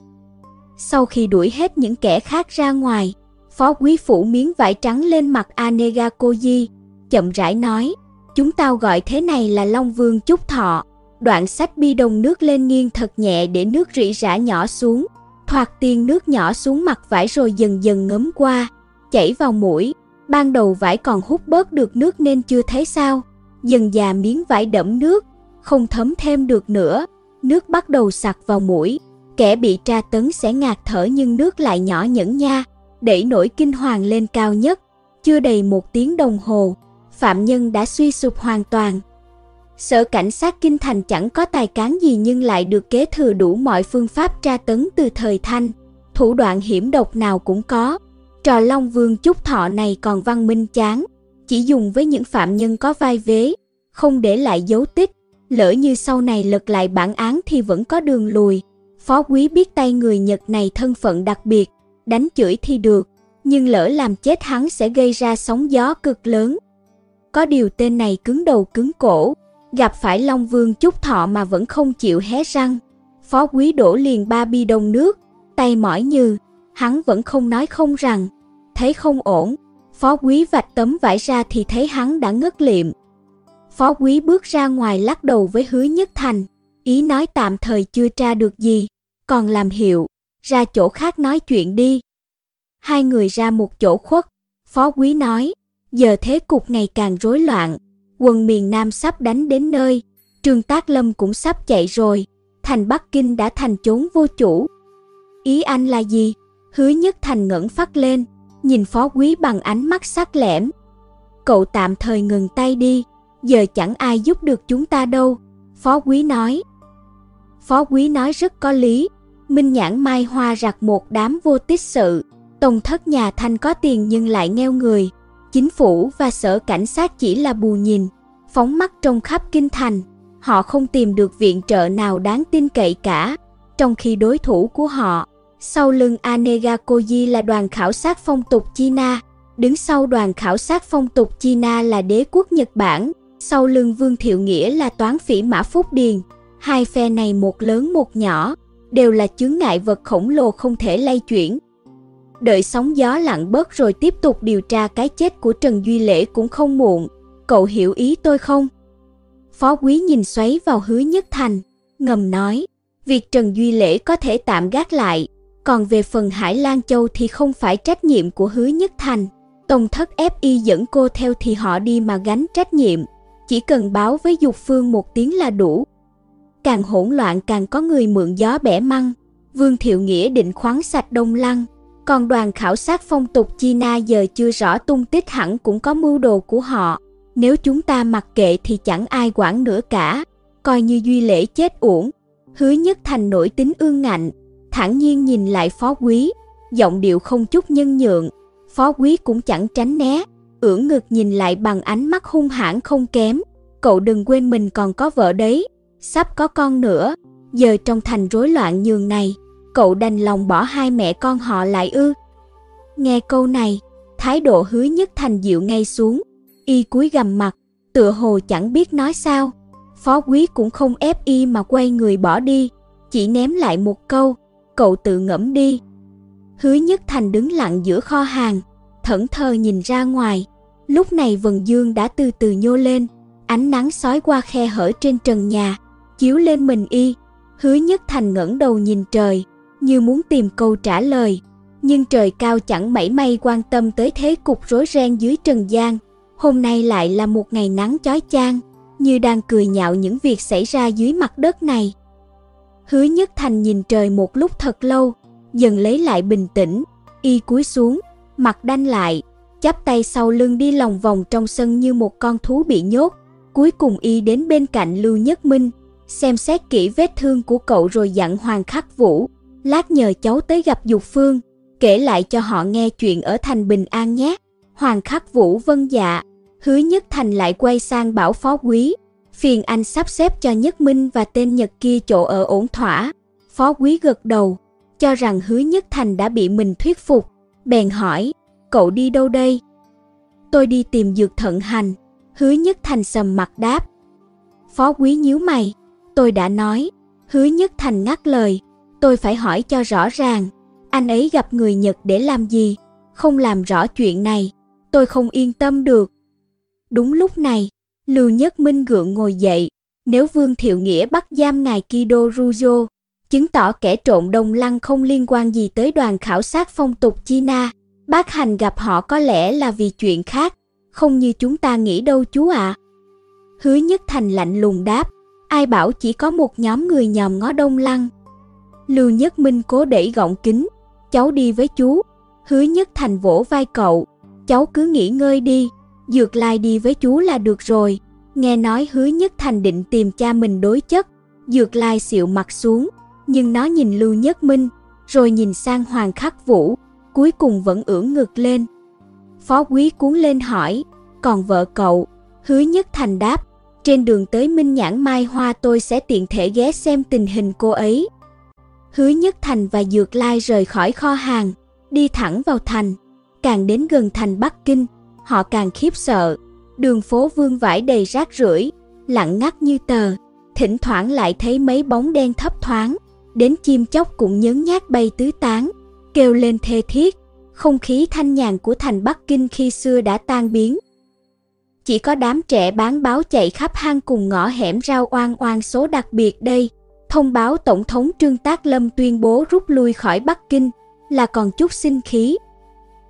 Sau khi đuổi hết những kẻ khác ra ngoài, phó quý phủ miếng vải trắng lên mặt Anega Koji, chậm rãi nói, chúng tao gọi thế này là Long Vương Chúc Thọ. Đoạn sách bi đồng nước lên nghiêng thật nhẹ để nước rỉ rả nhỏ xuống, thoạt tiên nước nhỏ xuống mặt vải rồi dần dần ngấm qua, chảy vào mũi. Ban đầu vải còn hút bớt được nước nên chưa thấy sao, dần già miếng vải đẫm nước, không thấm thêm được nữa, nước bắt đầu sặc vào mũi, kẻ bị tra tấn sẽ ngạt thở nhưng nước lại nhỏ nhẫn nha, đẩy nổi kinh hoàng lên cao nhất, chưa đầy một tiếng đồng hồ, phạm nhân đã suy sụp hoàn toàn. Sở cảnh sát Kinh Thành chẳng có tài cán gì nhưng lại được kế thừa đủ mọi phương pháp tra tấn từ thời Thanh, thủ đoạn hiểm độc nào cũng có. Trò Long Vương Chúc Thọ này còn văn minh chán, chỉ dùng với những phạm nhân có vai vế, không để lại dấu tích, lỡ như sau này lật lại bản án thì vẫn có đường lùi. Phó quý biết tay người Nhật này thân phận đặc biệt, đánh chửi thì được, nhưng lỡ làm chết hắn sẽ gây ra sóng gió cực lớn. Có điều tên này cứng đầu cứng cổ, gặp phải Long Vương Chúc Thọ mà vẫn không chịu hé răng. Phó quý đổ liền ba bi đông nước, tay mỏi như, hắn vẫn không nói không rằng, thấy không ổn, phó quý vạch tấm vải ra thì thấy hắn đã ngất liệm. Phó quý bước ra ngoài lắc đầu với hứa nhất thành, ý nói tạm thời chưa tra được gì, còn làm hiệu, ra chỗ khác nói chuyện đi. Hai người ra một chỗ khuất, phó quý nói, giờ thế cục ngày càng rối loạn, quân miền Nam sắp đánh đến nơi, Trương Tác Lâm cũng sắp chạy rồi, thành Bắc Kinh đã thành chốn vô chủ. Ý anh là gì? Hứa Nhất Thành ngẩng phát lên, nhìn phó quý bằng ánh mắt sắc lẻm. Cậu tạm thời ngừng tay đi, giờ chẳng ai giúp được chúng ta đâu, phó quý nói. Phó quý nói rất có lý, Minh Nhãn Mai Hoa rạc một đám vô tích sự, tông thất nhà Thanh có tiền nhưng lại nghèo người, chính phủ và sở cảnh sát chỉ là bù nhìn, phóng mắt trong khắp kinh thành, họ không tìm được viện trợ nào đáng tin cậy cả, trong khi đối thủ của họ, sau lưng Anega Koji là đoàn khảo sát phong tục China, đứng sau đoàn khảo sát phong tục China là đế quốc Nhật Bản, sau lưng Vương Thiệu Nghĩa là toán phỉ Mã Phúc Điền. Hai phe này một lớn một nhỏ, đều là chướng ngại vật khổng lồ không thể lay chuyển. Đợi sóng gió lặng bớt rồi tiếp tục điều tra cái chết của Trần Duy Lễ cũng không muộn. Cậu hiểu ý tôi không? Phó quý nhìn xoáy vào hứa nhất thành, ngầm nói, việc Trần Duy Lễ có thể tạm gác lại, còn về phần Hải Lan Châu thì không phải trách nhiệm của hứa nhất thành. Tông thất FI dẫn cô theo thì họ đi mà gánh trách nhiệm, chỉ cần báo với Dục Phương một tiếng là đủ. Càng hỗn loạn càng có người mượn gió bẻ măng, Vương Thiệu Nghĩa định khoáng sạch Đông Lăng, còn đoàn khảo sát phong tục China giờ chưa rõ tung tích hẳn cũng có mưu đồ của họ. Nếu chúng ta mặc kệ thì chẳng ai quản nữa cả, coi như duy lễ chết uổng. Hứa nhất thành nổi tính ương ngạnh, thản nhiên nhìn lại phó quý, giọng điệu không chút nhân nhượng. Phó quý cũng chẳng tránh né, ưỡn ngực nhìn lại bằng ánh mắt hung hãn không kém. Cậu đừng quên mình còn có vợ đấy, sắp có con nữa, giờ trong thành rối loạn nhường này, cậu đành lòng bỏ hai mẹ con họ lại ư. Nghe câu này, thái độ hứa nhất thành dịu ngay xuống, y cúi gầm mặt, tựa hồ chẳng biết nói sao. Phó quý cũng không ép y mà quay người bỏ đi, chỉ ném lại một câu, cậu tự ngẫm đi. Hứa nhất thành đứng lặng giữa kho hàng, thẫn thờ nhìn ra ngoài. Lúc này vần dương đã từ từ nhô lên, ánh nắng sói qua khe hở trên trần nhà, chiếu lên mình y. Hứa nhất thành ngẩng đầu nhìn trời, như muốn tìm câu trả lời. Nhưng trời cao chẳng mảy may quan tâm tới thế cục rối ren dưới trần gian. Hôm nay lại là một ngày nắng chói chang, như đang cười nhạo những việc xảy ra dưới mặt đất này. Hứa Nhất Thành nhìn trời một lúc thật lâu, dần lấy lại bình tĩnh, y cúi xuống, mặt đanh lại, chắp tay sau lưng đi lòng vòng trong sân như một con thú bị nhốt. Cuối cùng y đến bên cạnh Lưu Nhất Minh, xem xét kỹ vết thương của cậu rồi dặn Hoàng Khắc Vũ, lát nhờ cháu tới gặp Dục Phương, kể lại cho họ nghe chuyện ở thành Bình An nhé. Hoàng Khắc Vũ vân dạ, hứa Nhất Thành lại quay sang bảo phó quý, phiền anh sắp xếp cho Nhất Minh và tên Nhật kia chỗ ở ổn thỏa. Phó quý gật đầu, cho rằng hứa Nhất Thành đã bị mình thuyết phục, bèn hỏi, cậu đi đâu đây? Tôi đi tìm dược thận hành, hứa Nhất Thành sầm mặt đáp. Phó quý nhíu mày, tôi đã nói, hứa Nhất Thành ngắt lời, tôi phải hỏi cho rõ ràng, anh ấy gặp người Nhật để làm gì, không làm rõ chuyện này, tôi không yên tâm được. Đúng lúc này, Lưu Nhất Minh gượng ngồi dậy, nếu Vương Thiệu Nghĩa bắt giam ngài Kido Rujo, chứng tỏ kẻ trộn đồng lăng không liên quan gì tới đoàn khảo sát phong tục China, bác hành gặp họ có lẽ là vì chuyện khác, không như chúng ta nghĩ đâu chú ạ. À. Hứa Nhất Thành lạnh lùng đáp, ai bảo chỉ có một nhóm người nhòm ngó đông lăng. Lưu Nhất Minh cố đẩy gọng kính, cháu đi với chú. Hứa Nhất Thành vỗ vai cậu, cháu cứ nghỉ ngơi đi, Dược Lai đi với chú là được rồi. Nghe nói hứa nhất thành định tìm cha mình đối chất. Dược Lai xịu mặt xuống, nhưng nó nhìn Lưu Nhất Minh, rồi nhìn sang Hoàng Khắc Vũ, cuối cùng vẫn ưỡn ngực lên. Phó quý cuốn lên hỏi, còn vợ cậu, hứa nhất thành đáp, trên đường tới Minh Nhãn Mai Hoa tôi sẽ tiện thể ghé xem tình hình cô ấy. Hứa Nhất Thành và Dược Lai rời khỏi kho hàng, đi thẳng vào thành, càng đến gần thành Bắc Kinh, họ càng khiếp sợ. Đường phố vương vãi đầy rác rưởi, lặng ngắt như tờ, thỉnh thoảng lại thấy mấy bóng đen thấp thoáng, đến chim chóc cũng nhấn nhát bay tứ tán, kêu lên thê thiết. Không khí thanh nhàn của thành Bắc Kinh khi xưa đã tan biến. Chỉ có đám trẻ bán báo chạy khắp hang cùng ngõ hẻm rao oan oan số đặc biệt đây, thông báo Tổng thống Trương Tác Lâm tuyên bố rút lui khỏi Bắc Kinh là còn chút sinh khí.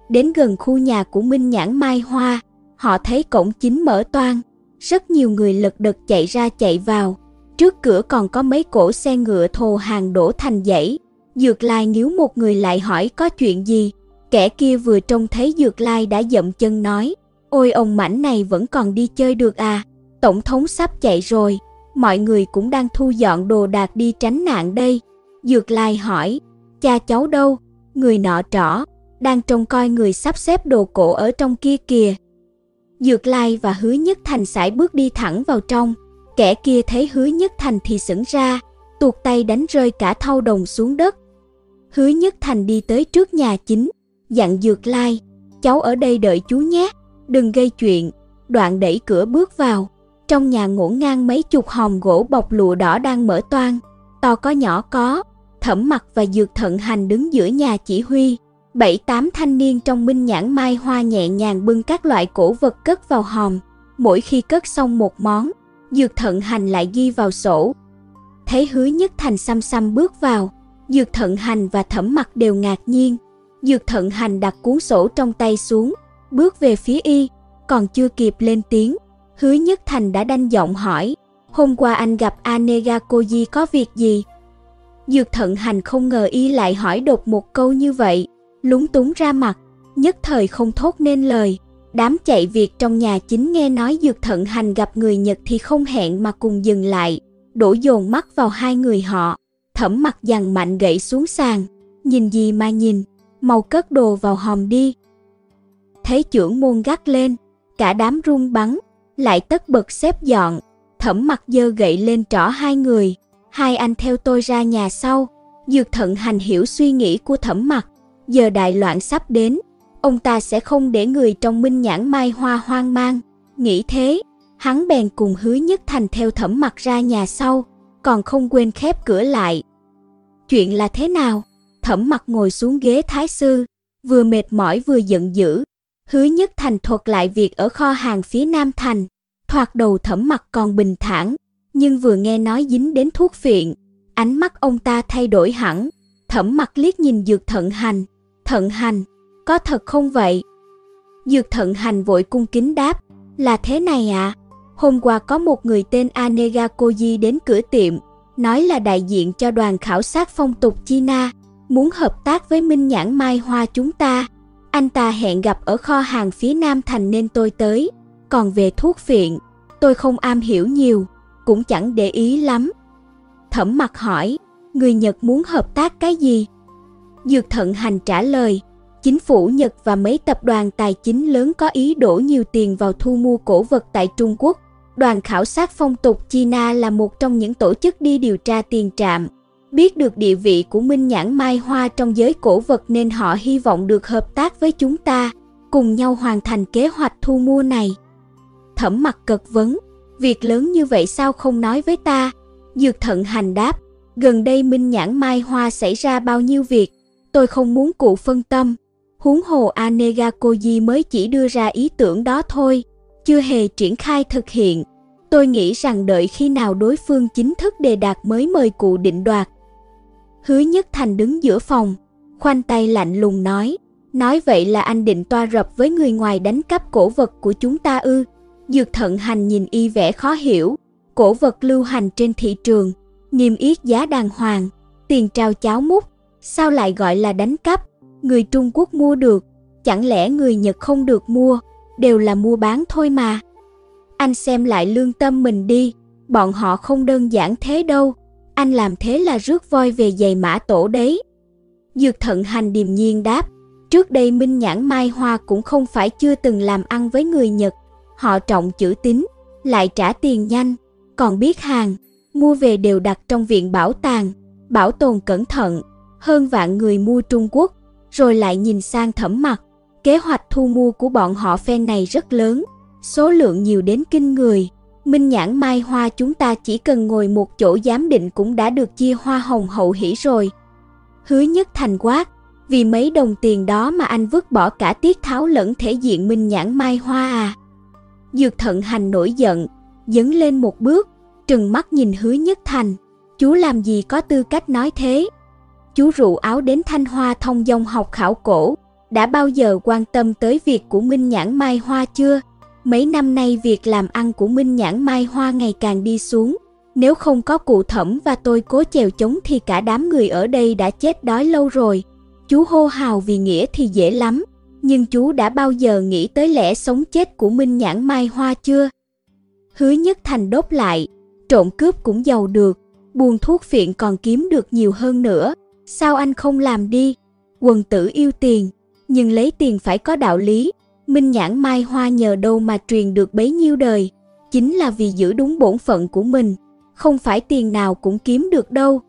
Đến gần khu nhà của Minh Nhãn Mai Hoa, họ thấy cổng chính mở toang, rất nhiều người lật đật chạy ra chạy vào. Trước cửa còn có mấy cổ xe ngựa thồ hàng đổ thành dãy. Dược Lai nếu một người lại hỏi có chuyện gì, kẻ kia vừa trông thấy Dược Lai đã dậm chân nói, ôi ông mảnh này vẫn còn đi chơi được à, tổng thống sắp chạy rồi, mọi người cũng đang thu dọn đồ đạc đi tránh nạn đây. Dược Lai hỏi, cha cháu đâu? Người nọ trỏ, đang trông coi người sắp xếp đồ cổ ở trong kia kìa. Dược Lai và Hứa Nhất Thành sải bước đi thẳng vào trong. Kẻ kia thấy Hứa Nhất Thành thì sững ra, tuột tay đánh rơi cả thau đồng xuống đất. Hứa Nhất Thành đi tới trước nhà chính, dặn Dược Lai, cháu ở đây đợi chú nhé, đừng gây chuyện. Đoạn đẩy cửa bước vào, trong nhà ngổn ngang mấy chục hòm gỗ bọc lụa đỏ đang mở toang, to có nhỏ có. Thẩm Mặc và Dược Thận Hành đứng giữa nhà chỉ huy, bảy tám thanh niên trong minh nhãn mai hoa nhẹ nhàng bưng các loại cổ vật cất vào hòm. Mỗi khi cất xong một món, Dược Thận Hành lại ghi vào sổ. Thấy Hứa Nhất Thành xăm xăm bước vào, Dược Thận Hành và Thẩm Mặc đều ngạc nhiên. Dược Thận Hành đặt cuốn sổ trong tay xuống, bước về phía y, còn chưa kịp lên tiếng, Hứa Nhất Thành đã đanh giọng hỏi, hôm qua anh gặp Anega Koji có việc gì? Dược Thận Hành không ngờ y lại hỏi đột một câu như vậy, lúng túng ra mặt, nhất thời không thốt nên lời. Đám chạy việc trong nhà chính nghe nói Dược Thận Hành gặp người Nhật thì không hẹn mà cùng dừng lại, đổ dồn mắt vào hai người họ. Thẩm mặt dằn mạnh gãy xuống sàn, nhìn gì mà nhìn, mau cất đồ vào hòm đi. Thấy trưởng môn gắt lên, cả đám run bắn, lại tất bật xếp dọn, thẩm mặt dơ gậy lên trỏ hai người, hai anh theo tôi ra nhà sau. Dược thận hành hiểu suy nghĩ của thẩm mặt, giờ đại loạn sắp đến, ông ta sẽ không để người trong minh nhãn mai hoa hoang mang. Nghĩ thế, hắn bèn cùng hứa nhất thành theo thẩm mặt ra nhà sau, còn không quên khép cửa lại. Chuyện là thế nào? Thẩm mặt ngồi xuống ghế thái sư, vừa mệt mỏi vừa giận dữ. Hứa nhất thành thuật lại việc ở kho hàng phía nam thành. Thoạt đầu thẩm mặt còn bình thản, nhưng vừa nghe nói dính đến thuốc phiện, ánh mắt ông ta thay đổi hẳn. Thẩm mặt liếc nhìn dược thận hành, Thận hành, có thật không vậy? Dược thận hành vội cung kính đáp, là thế này ạ. À? Hôm qua có một người tên Anega Koji đến cửa tiệm, nói là đại diện cho đoàn khảo sát phong tục China, muốn hợp tác với Minh Nhãn Mai Hoa chúng ta. Anh ta hẹn gặp ở kho hàng phía Nam Thành nên tôi tới. Còn về thuốc phiện, tôi không am hiểu nhiều, cũng chẳng để ý lắm. Thẩm mặt hỏi, người Nhật muốn hợp tác cái gì? Dược Thận Hành trả lời, chính phủ Nhật và mấy tập đoàn tài chính lớn có ý đổ nhiều tiền vào thu mua cổ vật tại Trung Quốc. Đoàn khảo sát phong tục China là một trong những tổ chức đi điều tra tiền trạm. Biết được địa vị của Minh Nhãn Mai Hoa trong giới cổ vật nên họ hy vọng được hợp tác với chúng ta, cùng nhau hoàn thành kế hoạch thu mua này. Thẩm mặt cật vấn, việc lớn như vậy sao không nói với ta? Dược thận hành đáp, gần đây Minh Nhãn Mai Hoa xảy ra bao nhiêu việc, tôi không muốn cụ phân tâm. Huống hồ Anega Koji mới chỉ đưa ra ý tưởng đó thôi, chưa hề triển khai thực hiện. Tôi nghĩ rằng đợi khi nào đối phương chính thức đề đạt mới mời cụ định đoạt. Hứa Nhất Thành đứng giữa phòng, khoanh tay lạnh lùng nói, nói vậy là anh định toa rập với người ngoài đánh cắp cổ vật của chúng ta ư. Dược thận hành nhìn y vẻ khó hiểu, cổ vật lưu hành trên thị trường, niêm yết giá đàng hoàng, tiền trao cháo múc, sao lại gọi là đánh cắp? Người Trung Quốc mua được, chẳng lẽ người Nhật không được mua, đều là mua bán thôi mà. Anh xem lại lương tâm mình đi, bọn họ không đơn giản thế đâu, anh làm thế là rước voi về giày mã tổ đấy. Dược thận hành điềm nhiên đáp, trước đây Minh Nhãn Mai Hoa cũng không phải chưa từng làm ăn với người Nhật, họ trọng chữ tín, lại trả tiền nhanh, còn biết hàng, mua về đều đặt trong viện bảo tàng, bảo tồn cẩn thận, hơn vạn người mua Trung Quốc, rồi lại nhìn sang thẩm mặt. Kế hoạch thu mua của bọn họ phen này rất lớn, số lượng nhiều đến kinh người. Minh nhãn mai hoa chúng ta chỉ cần ngồi một chỗ giám định cũng đã được chia hoa hồng hậu hỷ rồi. Hứa nhất thành quát, vì mấy đồng tiền đó mà anh vứt bỏ cả tiết tháo lẫn thể diện minh nhãn mai hoa à. Dược thận hành nổi giận, dấn lên một bước, trừng mắt nhìn hứa nhất thành. Chú làm gì có tư cách nói thế? Chú rủ áo đến Thanh Hoa thông dong học khảo cổ, đã bao giờ quan tâm tới việc của Minh Nhãn Mai Hoa chưa? Mấy năm nay việc làm ăn của Minh Nhãn Mai Hoa ngày càng đi xuống, Nếu không có cụ thẩm và tôi cố chèo chống thì cả đám người ở đây đã chết đói lâu rồi. Chú hô hào vì nghĩa thì dễ lắm, nhưng chú đã bao giờ nghĩ tới lẽ sống chết của Minh Nhãn Mai Hoa chưa? Hứa Nhất Thành đốt lại, trộm cướp cũng giàu được, buôn thuốc phiện còn kiếm được nhiều hơn nữa. Sao anh không làm đi? Quần tử yêu tiền, nhưng lấy tiền phải có đạo lý. Minh Nhãn Mai Hoa nhờ đâu mà truyền được bấy nhiêu đời, chính là vì giữ đúng bổn phận của mình, không phải tiền nào cũng kiếm được đâu.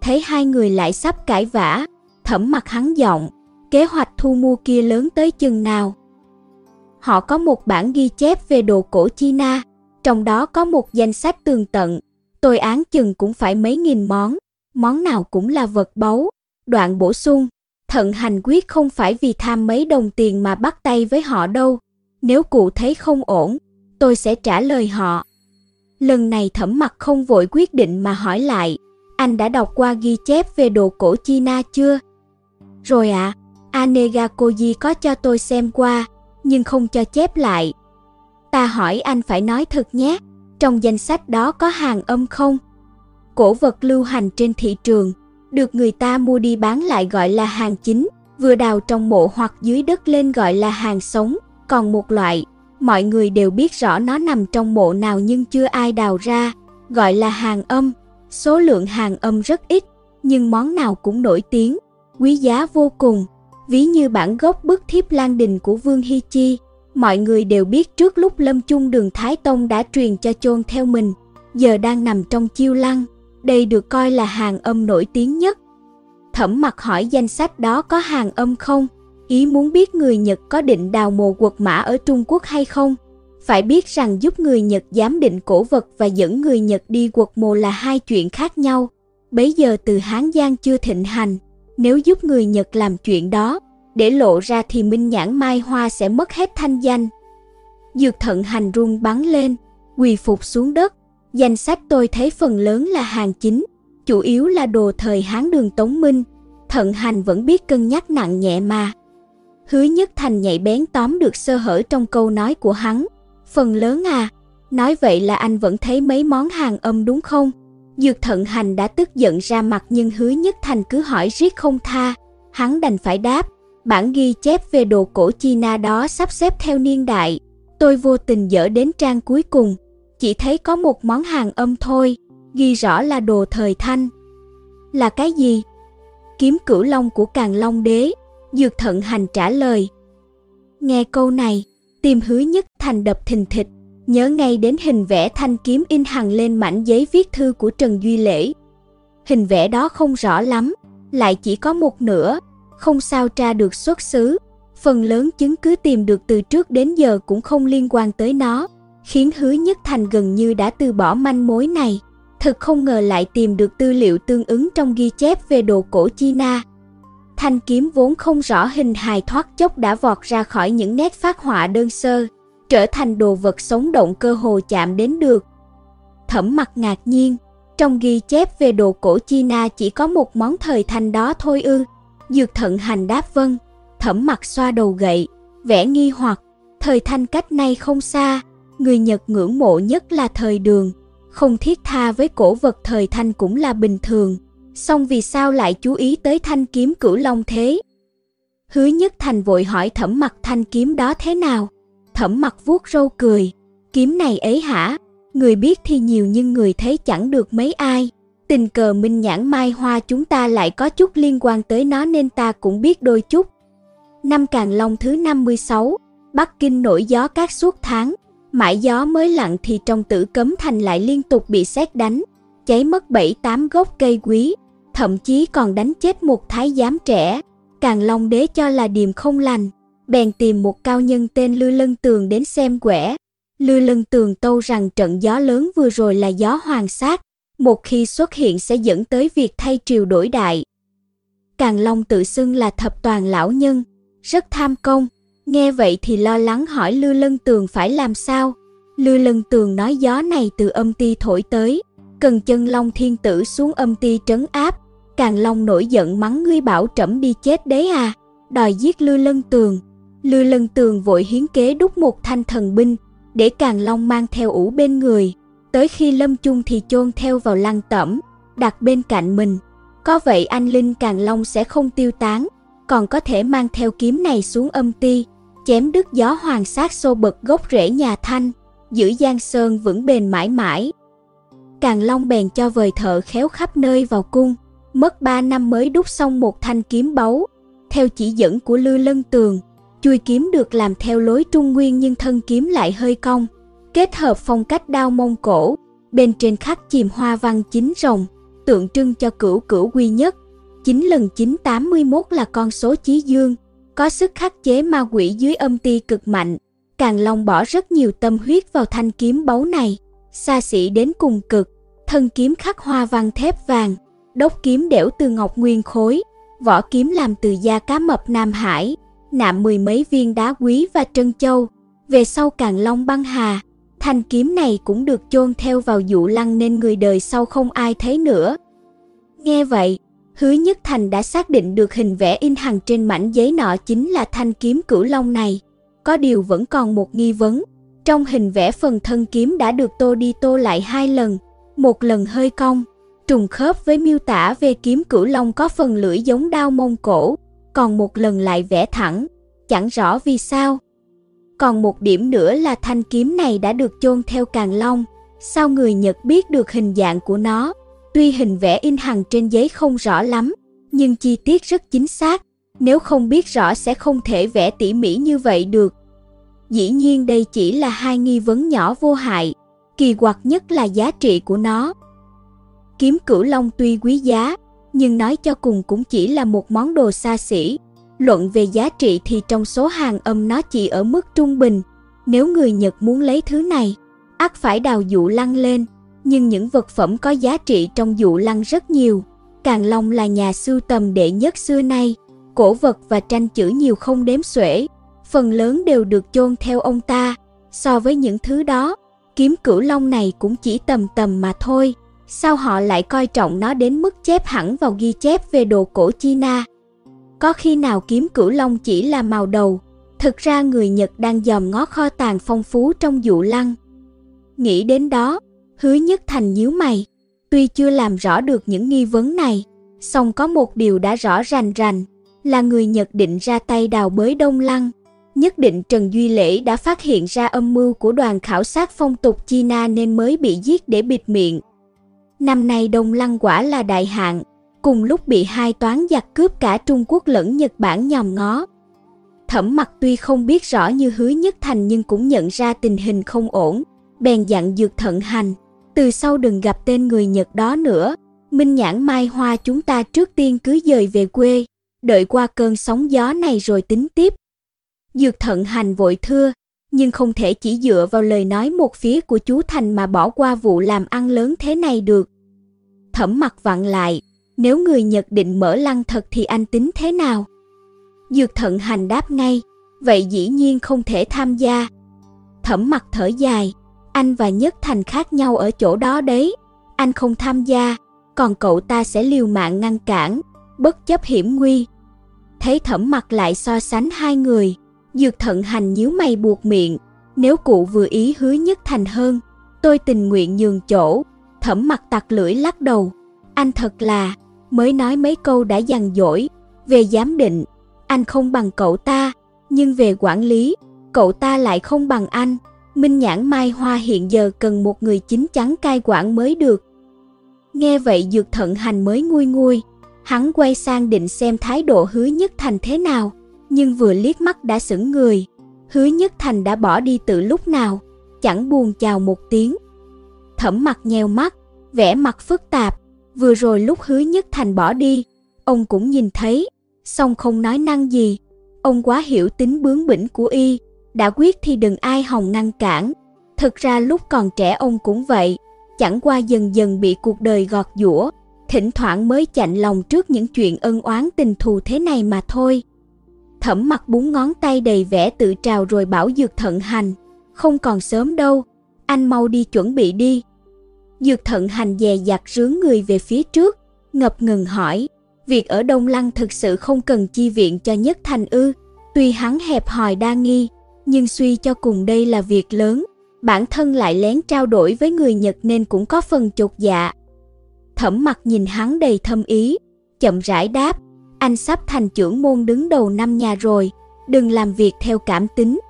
Thấy hai người lại sắp cãi vã, thẩm mặt hắn giọng, kế hoạch thu mua kia lớn tới chừng nào. Họ có một bản ghi chép về đồ cổ China, trong đó có một danh sách tường tận, tôi án chừng cũng phải mấy nghìn món, món nào cũng là vật báu. Đoạn bổ sung, thận hành quyết không phải vì tham mấy đồng tiền mà bắt tay với họ đâu. Nếu cụ thấy không ổn, tôi sẽ trả lời họ. Lần này thẩm mặt không vội quyết định mà hỏi lại, anh đã đọc qua ghi chép về đồ cổ China chưa? Rồi ạ, à, Anega Koji có cho tôi xem qua, nhưng không cho chép lại. Ta hỏi anh phải nói thật nhé, trong danh sách đó có hàng âm không? Cổ vật lưu hành trên thị trường, được người ta mua đi bán lại gọi là hàng chính, vừa đào trong mộ hoặc dưới đất lên gọi là hàng sống, còn một loại, mọi người đều biết rõ nó nằm trong mộ nào nhưng chưa ai đào ra, gọi là hàng âm. Số lượng hàng âm rất ít, nhưng món nào cũng nổi tiếng, quý giá vô cùng. Ví như bản gốc bức thiếp Lan Đình của Vương Hy Chi, mọi người đều biết trước lúc lâm chung đường Thái Tông đã truyền cho chôn theo mình, giờ đang nằm trong chiêu lăng. Đây được coi là hàng âm nổi tiếng nhất. Thẩm mặt hỏi danh sách đó có hàng âm không? Ý muốn biết người Nhật có định đào mồ quật mã ở Trung Quốc hay không? Phải biết rằng giúp người Nhật giám định cổ vật và dẫn người Nhật đi quật mồ là hai chuyện khác nhau. Bấy giờ từ Hán Giang chưa thịnh hành, nếu giúp người Nhật làm chuyện đó, để lộ ra thì Minh Nhãn Mai Hoa sẽ mất hết thanh danh. Dược thận hành run bắn lên, quỳ phục xuống đất. Danh sách tôi thấy phần lớn là hàng chính, chủ yếu là đồ thời Hán đường Tống Minh. Thận hành vẫn biết cân nhắc nặng nhẹ mà. Hứa Nhất Thành nhạy bén tóm được sơ hở trong câu nói của hắn. Phần lớn à, nói vậy là anh vẫn thấy mấy món hàng âm đúng không? Dược thận hành đã tức giận ra mặt nhưng hứa Nhất Thành cứ hỏi riết không tha. Hắn đành phải đáp, bản ghi chép về đồ cổ China đó sắp xếp theo niên đại. Tôi vô tình dở đến trang cuối cùng, chỉ thấy có một món hàng âm thôi, ghi rõ là đồ thời thanh. Là cái gì? Kiếm cửu long của Càn Long Đế, Dược Thận Hành trả lời. Nghe câu này, tim hứa nhất thành đập thình thịch, nhớ ngay đến hình vẽ thanh kiếm in hằng lên mảnh giấy viết thư của Trần Duy Lễ. Hình vẽ đó không rõ lắm, lại chỉ có một nửa, không sao tra được xuất xứ. Phần lớn chứng cứ tìm được từ trước đến giờ cũng không liên quan tới nó, khiến hứa nhất thành gần như đã từ bỏ manh mối này. Thực không ngờ lại tìm được tư liệu tương ứng trong ghi chép về đồ cổ China. Thanh kiếm vốn không rõ hình hài thoát chốc đã vọt ra khỏi những nét phát họa đơn sơ, trở thành đồ vật sống động cơ hồ chạm đến được. Thẩm mặt ngạc nhiên, trong ghi chép về đồ cổ China chỉ có một món thời thanh đó thôi ư. Dược thận hành đáp vâng, thẩm mặt xoa đầu gậy, vẻ nghi hoặc, thời thanh cách nay không xa, người Nhật ngưỡng mộ nhất là thời đường, không thiết tha với cổ vật thời thanh cũng là bình thường, song vì sao lại chú ý tới thanh kiếm cửu long thế? Hứa nhất thành vội hỏi thẩm mặt thanh kiếm đó thế nào? Thẩm mặt vuốt râu cười, kiếm này ấy hả? Người biết thì nhiều nhưng người thấy chẳng được mấy ai. Tình cờ minh nhãn mai hoa chúng ta lại có chút liên quan tới nó nên ta cũng biết đôi chút. Năm Càng Long thứ 56, Bắc Kinh nổi gió các suốt tháng, mãi gió mới lặng thì trong tử cấm thành lại liên tục bị xét đánh, cháy mất 7-8 gốc cây quý, thậm chí còn đánh chết một thái giám trẻ. Càng Long đế cho là điềm không lành, bèn tìm một cao nhân tên Lư Lân Tường đến xem quẻ. Lư Lân Tường tâu rằng trận gió lớn vừa rồi là gió hoàng sát, một khi xuất hiện sẽ dẫn tới việc thay triều đổi đại. Càng Long tự xưng là thập toàn lão nhân, rất tham công, nghe vậy thì lo lắng hỏi Lư Lân Tường phải làm sao. Lư Lân Tường nói gió này từ âm ti thổi tới, cần chân Long Thiên Tử xuống âm ti trấn áp. Càng Long nổi giận mắng ngươi bảo trẫm đi chết đấy à, đòi giết Lư Lân Tường. Lư Lân Tường vội hiến kế đúc một thanh thần binh, để Càng Long mang theo ủ bên người, Tới khi lâm chung thì chôn theo vào lăng tẩm, đặt bên cạnh mình. Có vậy anh Linh Càng Long sẽ không tiêu tán, còn có thể mang theo kiếm này xuống âm ti, chém đứt gió hoàng sát xô bật gốc rễ nhà Thanh, giữ Giang Sơn vững bền mãi mãi. Càng Long bèn cho vời thợ khéo khắp nơi vào cung, mất ba năm mới đúc xong một thanh kiếm báu. Theo chỉ dẫn của Lư Lân Tường, chui kiếm được làm theo lối trung nguyên nhưng thân kiếm lại hơi cong, kết hợp phong cách đao mông cổ, bên trên khắc chìm hoa văn chính rồng, tượng trưng cho cửu cửu quy nhất. 9 lần 981 là con số chí dương, có sức khắc chế ma quỷ dưới âm ti cực mạnh. Càng Long bỏ rất nhiều tâm huyết vào thanh kiếm báu này, xa xỉ đến cùng cực, thân kiếm khắc hoa văn thép vàng, đốc kiếm đẽo từ ngọc nguyên khối, vỏ kiếm làm từ da cá mập Nam Hải, nạm mười mấy viên đá quý và trân châu. Về sau Càng Long băng hà, thanh kiếm này cũng được chôn theo vào dụ lăng nên người đời sau không ai thấy nữa. Nghe vậy, Hứa Nhất Thành đã xác định được hình vẽ in hằng trên mảnh giấy nọ chính là thanh kiếm cửu long này. Có điều vẫn còn một nghi vấn. Trong hình vẽ phần thân kiếm đã được tô đi tô lại hai lần, một lần hơi cong, trùng khớp với miêu tả về kiếm cửu long có phần lưỡi giống đao mông cổ, còn một lần lại vẽ thẳng, chẳng rõ vì sao. Còn một điểm nữa là thanh kiếm này đã được chôn theo càng long, sao người Nhật biết được hình dạng của nó? Tuy hình vẽ in hằng trên giấy không rõ lắm, nhưng chi tiết rất chính xác, nếu không biết rõ sẽ không thể vẽ tỉ mỉ như vậy được. Dĩ nhiên đây chỉ là hai nghi vấn nhỏ vô hại, kỳ quặc nhất là giá trị của nó. Kiếm cửu long tuy quý giá, nhưng nói cho cùng cũng chỉ là một món đồ xa xỉ. Luận về giá trị thì trong số hàng âm nó chỉ ở mức trung bình. Nếu người Nhật muốn lấy thứ này, ắt phải đào dụ lăng lên, nhưng những vật phẩm có giá trị trong dụ lăng rất nhiều. Càng Long là nhà sưu tầm đệ nhất xưa nay, cổ vật và tranh chữ nhiều không đếm xuể, phần lớn đều được chôn theo ông ta. So với những thứ đó, kiếm cửu long này cũng chỉ tầm tầm mà thôi. Sao họ lại coi trọng nó đến mức chép hẳn vào ghi chép về đồ cổ China? Có khi nào kiếm cửu long chỉ là màu đầu, thực ra người Nhật đang dòm ngó kho tàng phong phú trong dụ lăng. Nghĩ đến đó, Hứa Nhất Thành nhíu mày, tuy chưa làm rõ được những nghi vấn này, song có một điều đã rõ rành rành, là người Nhật định ra tay đào bới Đông Lăng. Nhất định Trần Duy Lễ đã phát hiện ra âm mưu của đoàn khảo sát phong tục China nên mới bị giết để bịt miệng. Năm nay Đông Lăng quả là đại hạn, cùng lúc bị hai toán giặc cướp cả Trung Quốc lẫn Nhật Bản nhòm ngó. Thẩm mặt tuy không biết rõ như hứa nhất thành nhưng cũng nhận ra tình hình không ổn, bèn dặn dược thận hành, từ sau đừng gặp tên người Nhật đó nữa. Minh nhãn mai hoa chúng ta trước tiên cứ dời về quê, đợi qua cơn sóng gió này rồi tính tiếp. Dược thận hành vội thưa, nhưng không thể chỉ dựa vào lời nói một phía của chú Thành mà bỏ qua vụ làm ăn lớn thế này được. Thẩm mặt vặn lại, nếu người Nhật định mở lăng thật thì anh tính thế nào? Dược thận hành đáp ngay, vậy dĩ nhiên không thể tham gia. Thẩm mặt thở dài, anh và Nhất Thành khác nhau ở chỗ đó đấy. Anh không tham gia, còn cậu ta sẽ liều mạng ngăn cản, bất chấp hiểm nguy. Thấy thẩm mặt lại so sánh hai người, dược thận hành nhíu mày buộc miệng. Nếu cụ vừa ý hứa Nhất Thành hơn, tôi tình nguyện nhường chỗ. Thẩm mặt tặc lưỡi lắc đầu. Anh thật là, mới nói mấy câu đã dằn dỗi. Về giám định, anh không bằng cậu ta, nhưng về quản lý, cậu ta lại không bằng anh. Minh Nhãn Mai Hoa hiện giờ cần một người chính chắn cai quản mới được. Nghe vậy Dược Thận Hành mới nguôi nguôi, hắn quay sang định xem thái độ Hứa Nhất Thành thế nào, nhưng vừa liếc mắt đã sững người. Hứa Nhất Thành đã bỏ đi từ lúc nào, chẳng buồn chào một tiếng. Thẩm mặt nheo mắt, vẻ mặt phức tạp, vừa rồi lúc Hứa Nhất Thành bỏ đi, ông cũng nhìn thấy, song không nói năng gì. Ông quá hiểu tính bướng bỉnh của y, đã quyết thì đừng ai hòng ngăn cản. Thực ra lúc còn trẻ ông cũng vậy, chẳng qua dần dần bị cuộc đời gọt giũa, thỉnh thoảng mới chạnh lòng trước những chuyện ân oán tình thù thế này mà thôi. Thẩm mặt búng ngón tay đầy vẻ tự trào rồi bảo Dược Thận Hành, không còn sớm đâu, anh mau đi chuẩn bị đi. Dược Thận Hành dè dặt rướng người về phía trước, ngập ngừng hỏi, việc ở Đông Lăng thực sự không cần chi viện cho Nhất Thành ư, tuy hắn hẹp hòi đa nghi, nhưng suy cho cùng đây là việc lớn, bản thân lại lén trao đổi với người Nhật nên cũng có phần chột dạ. Thẩm mặt nhìn hắn đầy thâm ý, chậm rãi đáp, anh sắp thành trưởng môn đứng đầu năm nhà rồi, đừng làm việc theo cảm tính.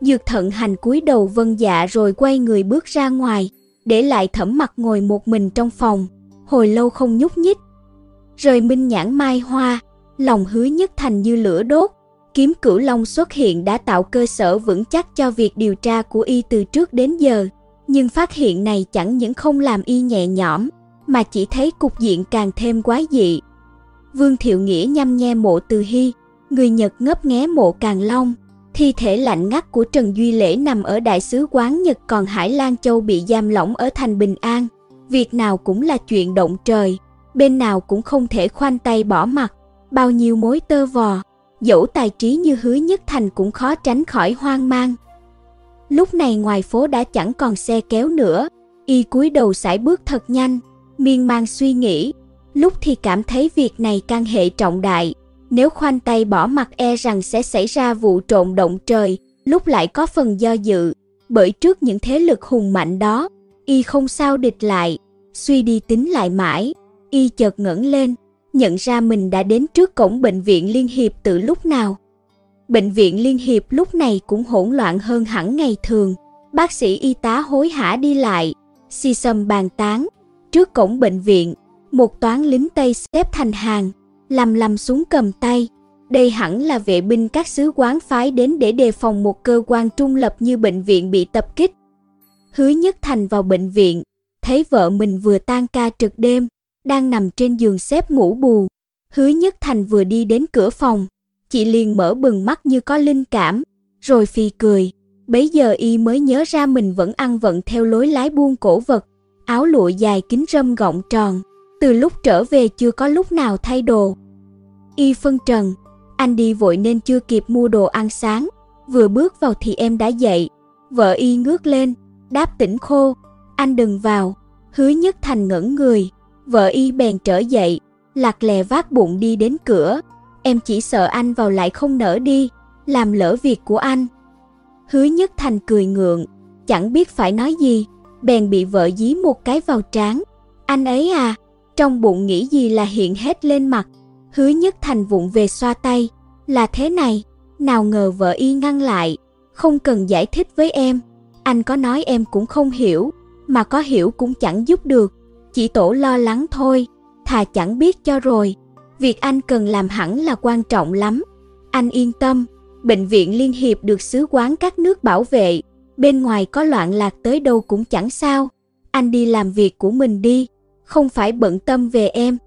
Dược thận hành cúi đầu vân dạ rồi quay người bước ra ngoài, để lại thẩm mặt ngồi một mình trong phòng, hồi lâu không nhúc nhích. Rời minh nhãn mai hoa, lòng hứa nhất thành như lửa đốt, kiếm cửu long xuất hiện đã tạo cơ sở vững chắc cho việc điều tra của y từ trước đến giờ. Nhưng phát hiện này chẳng những không làm y nhẹ nhõm, mà chỉ thấy cục diện càng thêm quái dị. Vương Thiệu Nghĩa nhăm nhe mộ từ hy, người Nhật ngấp nghé mộ Càng Long, thi thể lạnh ngắt của Trần Duy Lễ nằm ở đại sứ quán Nhật còn Hải Lan Châu bị giam lỏng ở thành Bình An. Việc nào cũng là chuyện động trời, bên nào cũng không thể khoanh tay bỏ mặt, bao nhiêu mối tơ vò, dẫu tài trí như hứa nhất thành cũng khó tránh khỏi hoang mang. Lúc này ngoài phố đã chẳng còn xe kéo nữa, y cúi đầu sải bước thật nhanh, miên man suy nghĩ, lúc thì cảm thấy việc này can hệ trọng đại, nếu khoanh tay bỏ mặt e rằng sẽ xảy ra vụ trộn động trời, lúc lại có phần do dự, bởi trước những thế lực hùng mạnh đó, y không sao địch lại, suy đi tính lại mãi, y chợt ngẩng lên, nhận ra mình đã đến trước cổng bệnh viện Liên Hiệp từ lúc nào. Bệnh viện Liên Hiệp lúc này cũng hỗn loạn hơn hẳn ngày thường, bác sĩ y tá hối hả đi lại, si sầm bàn tán. Trước cổng bệnh viện, một toán lính Tây xếp thành hàng, lầm lầm súng cầm tay. Đây hẳn là vệ binh các sứ quán phái đến để đề phòng một cơ quan trung lập như bệnh viện bị tập kích. Hứa Nhất Thành vào bệnh viện, thấy vợ mình vừa tan ca trực đêm, đang nằm trên giường xếp ngủ bù. Hứa Nhất Thành vừa đi đến cửa phòng, chị liền mở bừng mắt như có linh cảm, rồi phì cười. Bấy giờ y mới nhớ ra mình vẫn ăn vận theo lối lái buôn cổ vật, áo lụa dài kính râm gọng tròn, từ lúc trở về chưa có lúc nào thay đồ. Y phân trần, anh đi vội nên chưa kịp mua đồ ăn sáng, vừa bước vào thì em đã dậy. Vợ y ngước lên, đáp tỉnh khô, anh đừng vào, hứa nhất thành ngẩn người, vợ y bèn trở dậy, lạc lè vác bụng đi đến cửa, em chỉ sợ anh vào lại không nỡ đi, làm lỡ việc của anh. Hứa nhất thành cười ngượng, chẳng biết phải nói gì, bèn bị vợ dí một cái vào trán. Anh ấy à, trong bụng nghĩ gì là hiện hết lên mặt, hứa nhất thành vụng về xoa tay, là thế này, nào ngờ vợ y ngăn lại, không cần giải thích với em, anh có nói em cũng không hiểu, mà có hiểu cũng chẳng giúp được, chỉ tổ lo lắng thôi, thà chẳng biết cho rồi, việc anh cần làm hẳn là quan trọng lắm, anh yên tâm, bệnh viện liên hiệp được sứ quán các nước bảo vệ, bên ngoài có loạn lạc tới đâu cũng chẳng sao, anh đi làm việc của mình đi, không phải bận tâm về em.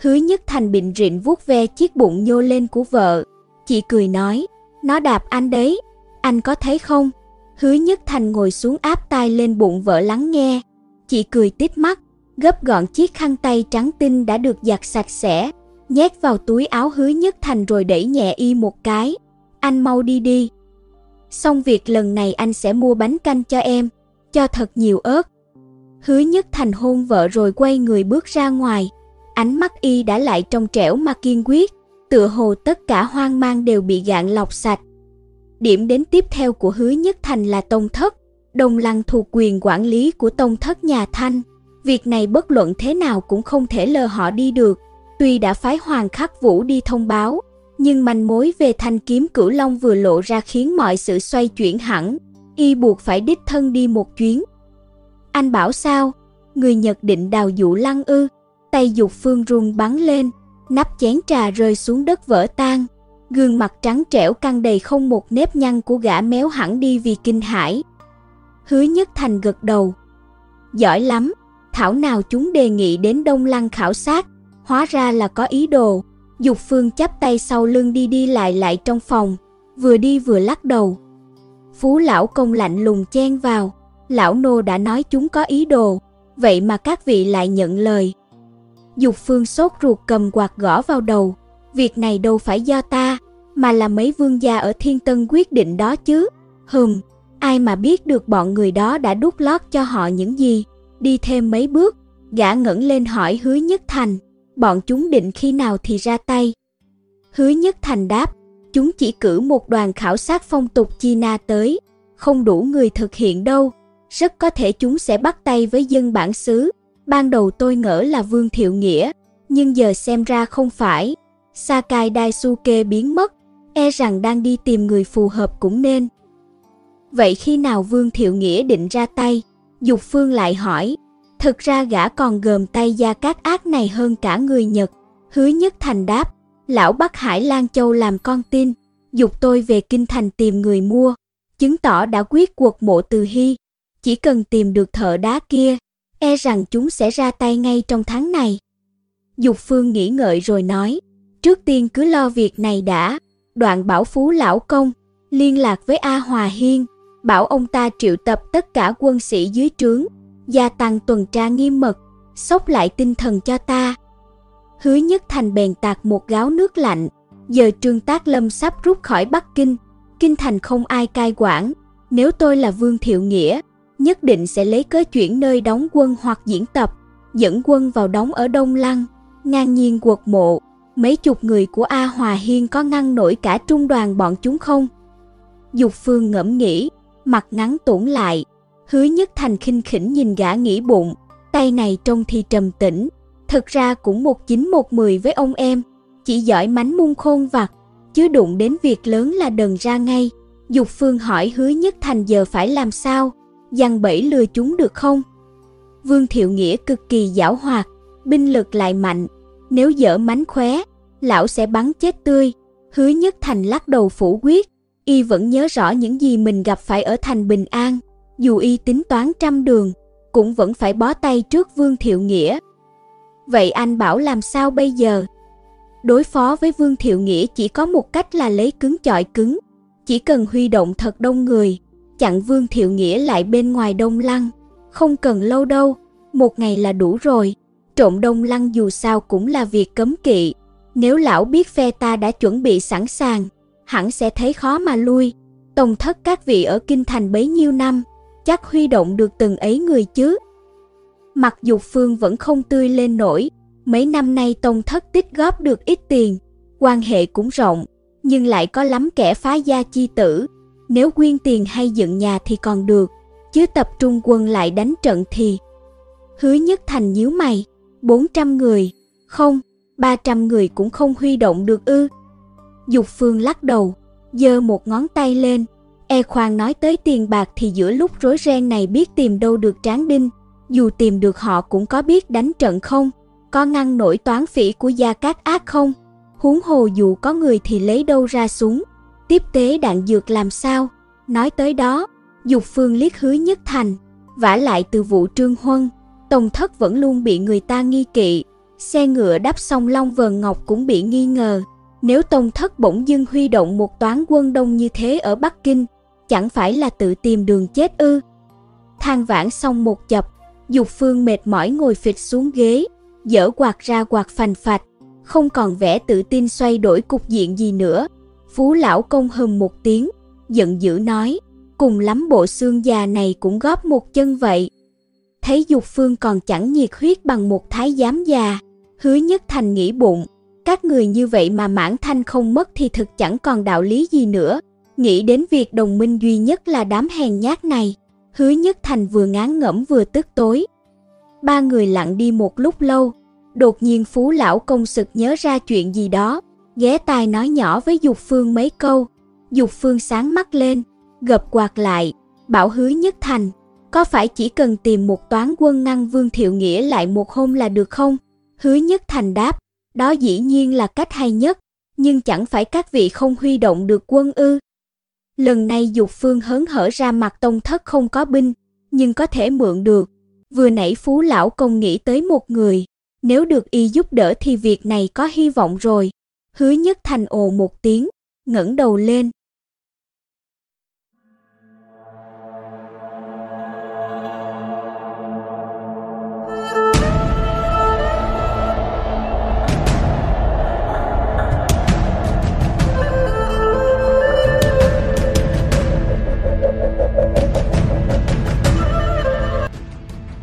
Hứa Nhất Thành bình rịn vuốt ve chiếc bụng nhô lên của vợ, chị cười nói, nó đạp anh đấy, anh có thấy không? Hứa Nhất Thành ngồi xuống áp tai lên bụng vợ lắng nghe, chị cười tít mắt, gấp gọn chiếc khăn tay trắng tinh đã được giặt sạch sẽ, nhét vào túi áo Hứa Nhất Thành rồi đẩy nhẹ y một cái, anh mau đi đi. Xong việc lần này anh sẽ mua bánh canh cho em, cho thật nhiều ớt, Hứa nhất thành hôn vợ rồi quay người bước ra ngoài. Ánh mắt y đã lại trong trẻo mà kiên quyết, tựa hồ tất cả hoang mang đều bị gạn lọc sạch. Điểm đến tiếp theo của hứa nhất thành là tông thất, đồng lăng thuộc quyền quản lý của tông thất nhà Thanh. Việc này bất luận thế nào cũng không thể lờ họ đi được. Tuy đã phái Hoàng Khắc Vũ đi thông báo, nhưng manh mối về thanh kiếm cửu long vừa lộ ra khiến mọi sự xoay chuyển hẳn. Y buộc phải đích thân đi một chuyến. Anh bảo sao? Người Nhật định đào dụ lăng ư? Tay dục phương run bắn lên, nắp chén trà rơi xuống đất vỡ tan. Gương mặt trắng trẻo căng đầy không một nếp nhăn của gã méo hẳn đi vì kinh hãi. Hứa Nhất Thành gật đầu. Giỏi lắm, thảo nào chúng đề nghị đến Đông Lăng khảo sát, hóa ra là có ý đồ. Dục Phương chắp tay sau lưng đi đi lại lại trong phòng, vừa đi vừa lắc đầu. Phú lão công lạnh lùng chen vào, lão nô đã nói chúng có ý đồ, vậy mà các vị lại nhận lời. Dục phương sốt ruột cầm quạt gõ vào đầu, việc này đâu phải do ta, mà là mấy vương gia ở Thiên Tân quyết định đó chứ. Hừm, ai mà biết được bọn người đó đã đút lót cho họ những gì. Đi thêm mấy bước, gã ngẩng lên hỏi hứa nhất thành, bọn chúng định khi nào thì ra tay. Hứa nhất thành đáp, chúng chỉ cử một đoàn khảo sát phong tục China tới, không đủ người thực hiện đâu, rất có thể chúng sẽ bắt tay với dân bản xứ. Ban đầu tôi ngỡ là Vương Thiệu Nghĩa, nhưng giờ xem ra không phải. Sakai Daisuke biến mất, e rằng đang đi tìm người phù hợp cũng nên. Vậy khi nào Vương Thiệu Nghĩa định ra tay? Dục Phương lại hỏi. Thực ra gã còn gồm tay gia các ác này hơn cả người Nhật. Hứa Nhất Thành đáp, lão Bắc Hải Lan Châu làm con tin, dục tôi về Kinh Thành tìm người mua, chứng tỏ đã quyết cuộc mộ từ hy. Chỉ cần tìm được thợ đá kia, e rằng chúng sẽ ra tay ngay trong tháng này. Dục Phương nghĩ ngợi rồi nói, trước tiên cứ lo việc này đã, đoạn bảo phú lão công, liên lạc với A Hòa Hiên, bảo ông ta triệu tập tất cả quân sĩ dưới trướng, gia tăng tuần tra nghiêm mật, sốc lại tinh thần cho ta. Hứa Nhất Thành bèn tạc một gáo nước lạnh, giờ Trương Tác Lâm sắp rút khỏi Bắc Kinh, Kinh Thành không ai cai quản, nếu tôi là Vương Thiệu Nghĩa, nhất định sẽ lấy cớ chuyển nơi đóng quân hoặc diễn tập, dẫn quân vào đóng ở Đông Lăng, ngang nhiên quật mộ. Mấy chục người của A Hòa Hiên có ngăn nổi cả trung đoàn bọn chúng không? Dục Phương ngẫm nghĩ, mặt ngắn tủn lại, hứa nhất thành khinh khỉnh nhìn gã nghĩ bụng, tay này trông thì trầm tĩnh, thực ra cũng một chín một mười với ông em, chỉ giỏi mánh mung khôn vặt, chứ đụng đến việc lớn là đần ra ngay. Dục Phương hỏi hứa nhất thành giờ phải làm sao, dằn bẫy lừa chúng được không? Vương Thiệu Nghĩa cực kỳ giảo hoạt, binh lực lại mạnh, nếu dở mánh khóe, lão sẽ bắn chết tươi. Hứa Nhất Thành lắc đầu phủ quyết, y vẫn nhớ rõ những gì mình gặp phải ở thành Bình An, dù y tính toán trăm đường, cũng vẫn phải bó tay trước Vương Thiệu Nghĩa. Vậy anh bảo làm sao bây giờ? Đối phó với Vương Thiệu Nghĩa chỉ có một cách là lấy cứng chọi cứng, chỉ cần huy động thật đông người, chặn Vương Thiệu Nghĩa lại bên ngoài Đông Lăng, không cần lâu đâu, một ngày là đủ rồi. Trộm Đông Lăng dù sao cũng là việc cấm kỵ, nếu lão biết phe ta đã chuẩn bị sẵn sàng, hẳn sẽ thấy khó mà lui. Tông thất các vị ở Kinh Thành bấy nhiêu năm, chắc huy động được từng ấy người chứ. Mặc dù Phương vẫn không tươi lên nổi, mấy năm nay Tông thất tích góp được ít tiền, quan hệ cũng rộng, nhưng lại có lắm kẻ phá gia chi tử. Nếu quyên tiền hay dựng nhà thì còn được, chứ tập trung quân lại đánh trận thì... Hứa nhất thành nhíu mày, 400 người, không, 300 người cũng không huy động được ư. Dục Phương lắc đầu, giơ một ngón tay lên, e khoan nói tới tiền bạc thì giữa lúc rối ren này biết tìm đâu được tráng đinh, dù tìm được họ cũng có biết đánh trận không, có ngăn nổi toán phỉ của gia cát ác không, huống hồ dù có người thì lấy đâu ra súng, tiếp tế đạn dược làm sao, nói tới đó, Dục Phương liếc hứa nhất thành, vả lại từ vụ trương huân, Tông thất vẫn luôn bị người ta nghi kỵ, xe ngựa đắp sông long Vần ngọc cũng bị nghi ngờ. Nếu Tông thất bỗng dưng huy động một toán quân đông như thế ở Bắc Kinh, chẳng phải là tự tìm đường chết ư? Than vãn xong một chập, Dục Phương mệt mỏi ngồi phịch xuống ghế, dở quạt ra quạt phành phạch, không còn vẻ tự tin xoay đổi cục diện gì nữa. Phú lão công hừm một tiếng, giận dữ nói, cùng lắm bộ xương già này cũng góp một chân vậy thấy Dục Phương còn chẳng nhiệt huyết bằng một thái giám già, hứa nhất thành nghĩ bụng, các người như vậy mà mãn thanh không mất thì thực chẳng còn đạo lý gì nữa. Nghĩ đến việc đồng minh duy nhất là đám hèn nhát này, hứa nhất thành vừa ngán ngẩm vừa tức tối. Ba người lặng đi một lúc lâu, đột nhiên phú lão công sực nhớ ra chuyện gì đó, ghé tai nói nhỏ với Dục Phương mấy câu. Dục Phương sáng mắt lên, gập quạt lại, bảo hứa nhất thành, có phải chỉ cần tìm một toán quân ngăn Vương Thiệu Nghĩa lại một hôm là được không? Hứa Nhất Thành đáp, đó dĩ nhiên là cách hay nhất, nhưng chẳng phải các vị không huy động được quân ư. Lần này Dục Phương hớn hở ra mặt tông thất không có binh, nhưng có thể mượn được. Vừa nãy Phú Lão Công nghĩ tới một người, nếu được y giúp đỡ thì việc này có hy vọng rồi. Hứa Nhất Thành ồ một tiếng, ngẩng đầu lên,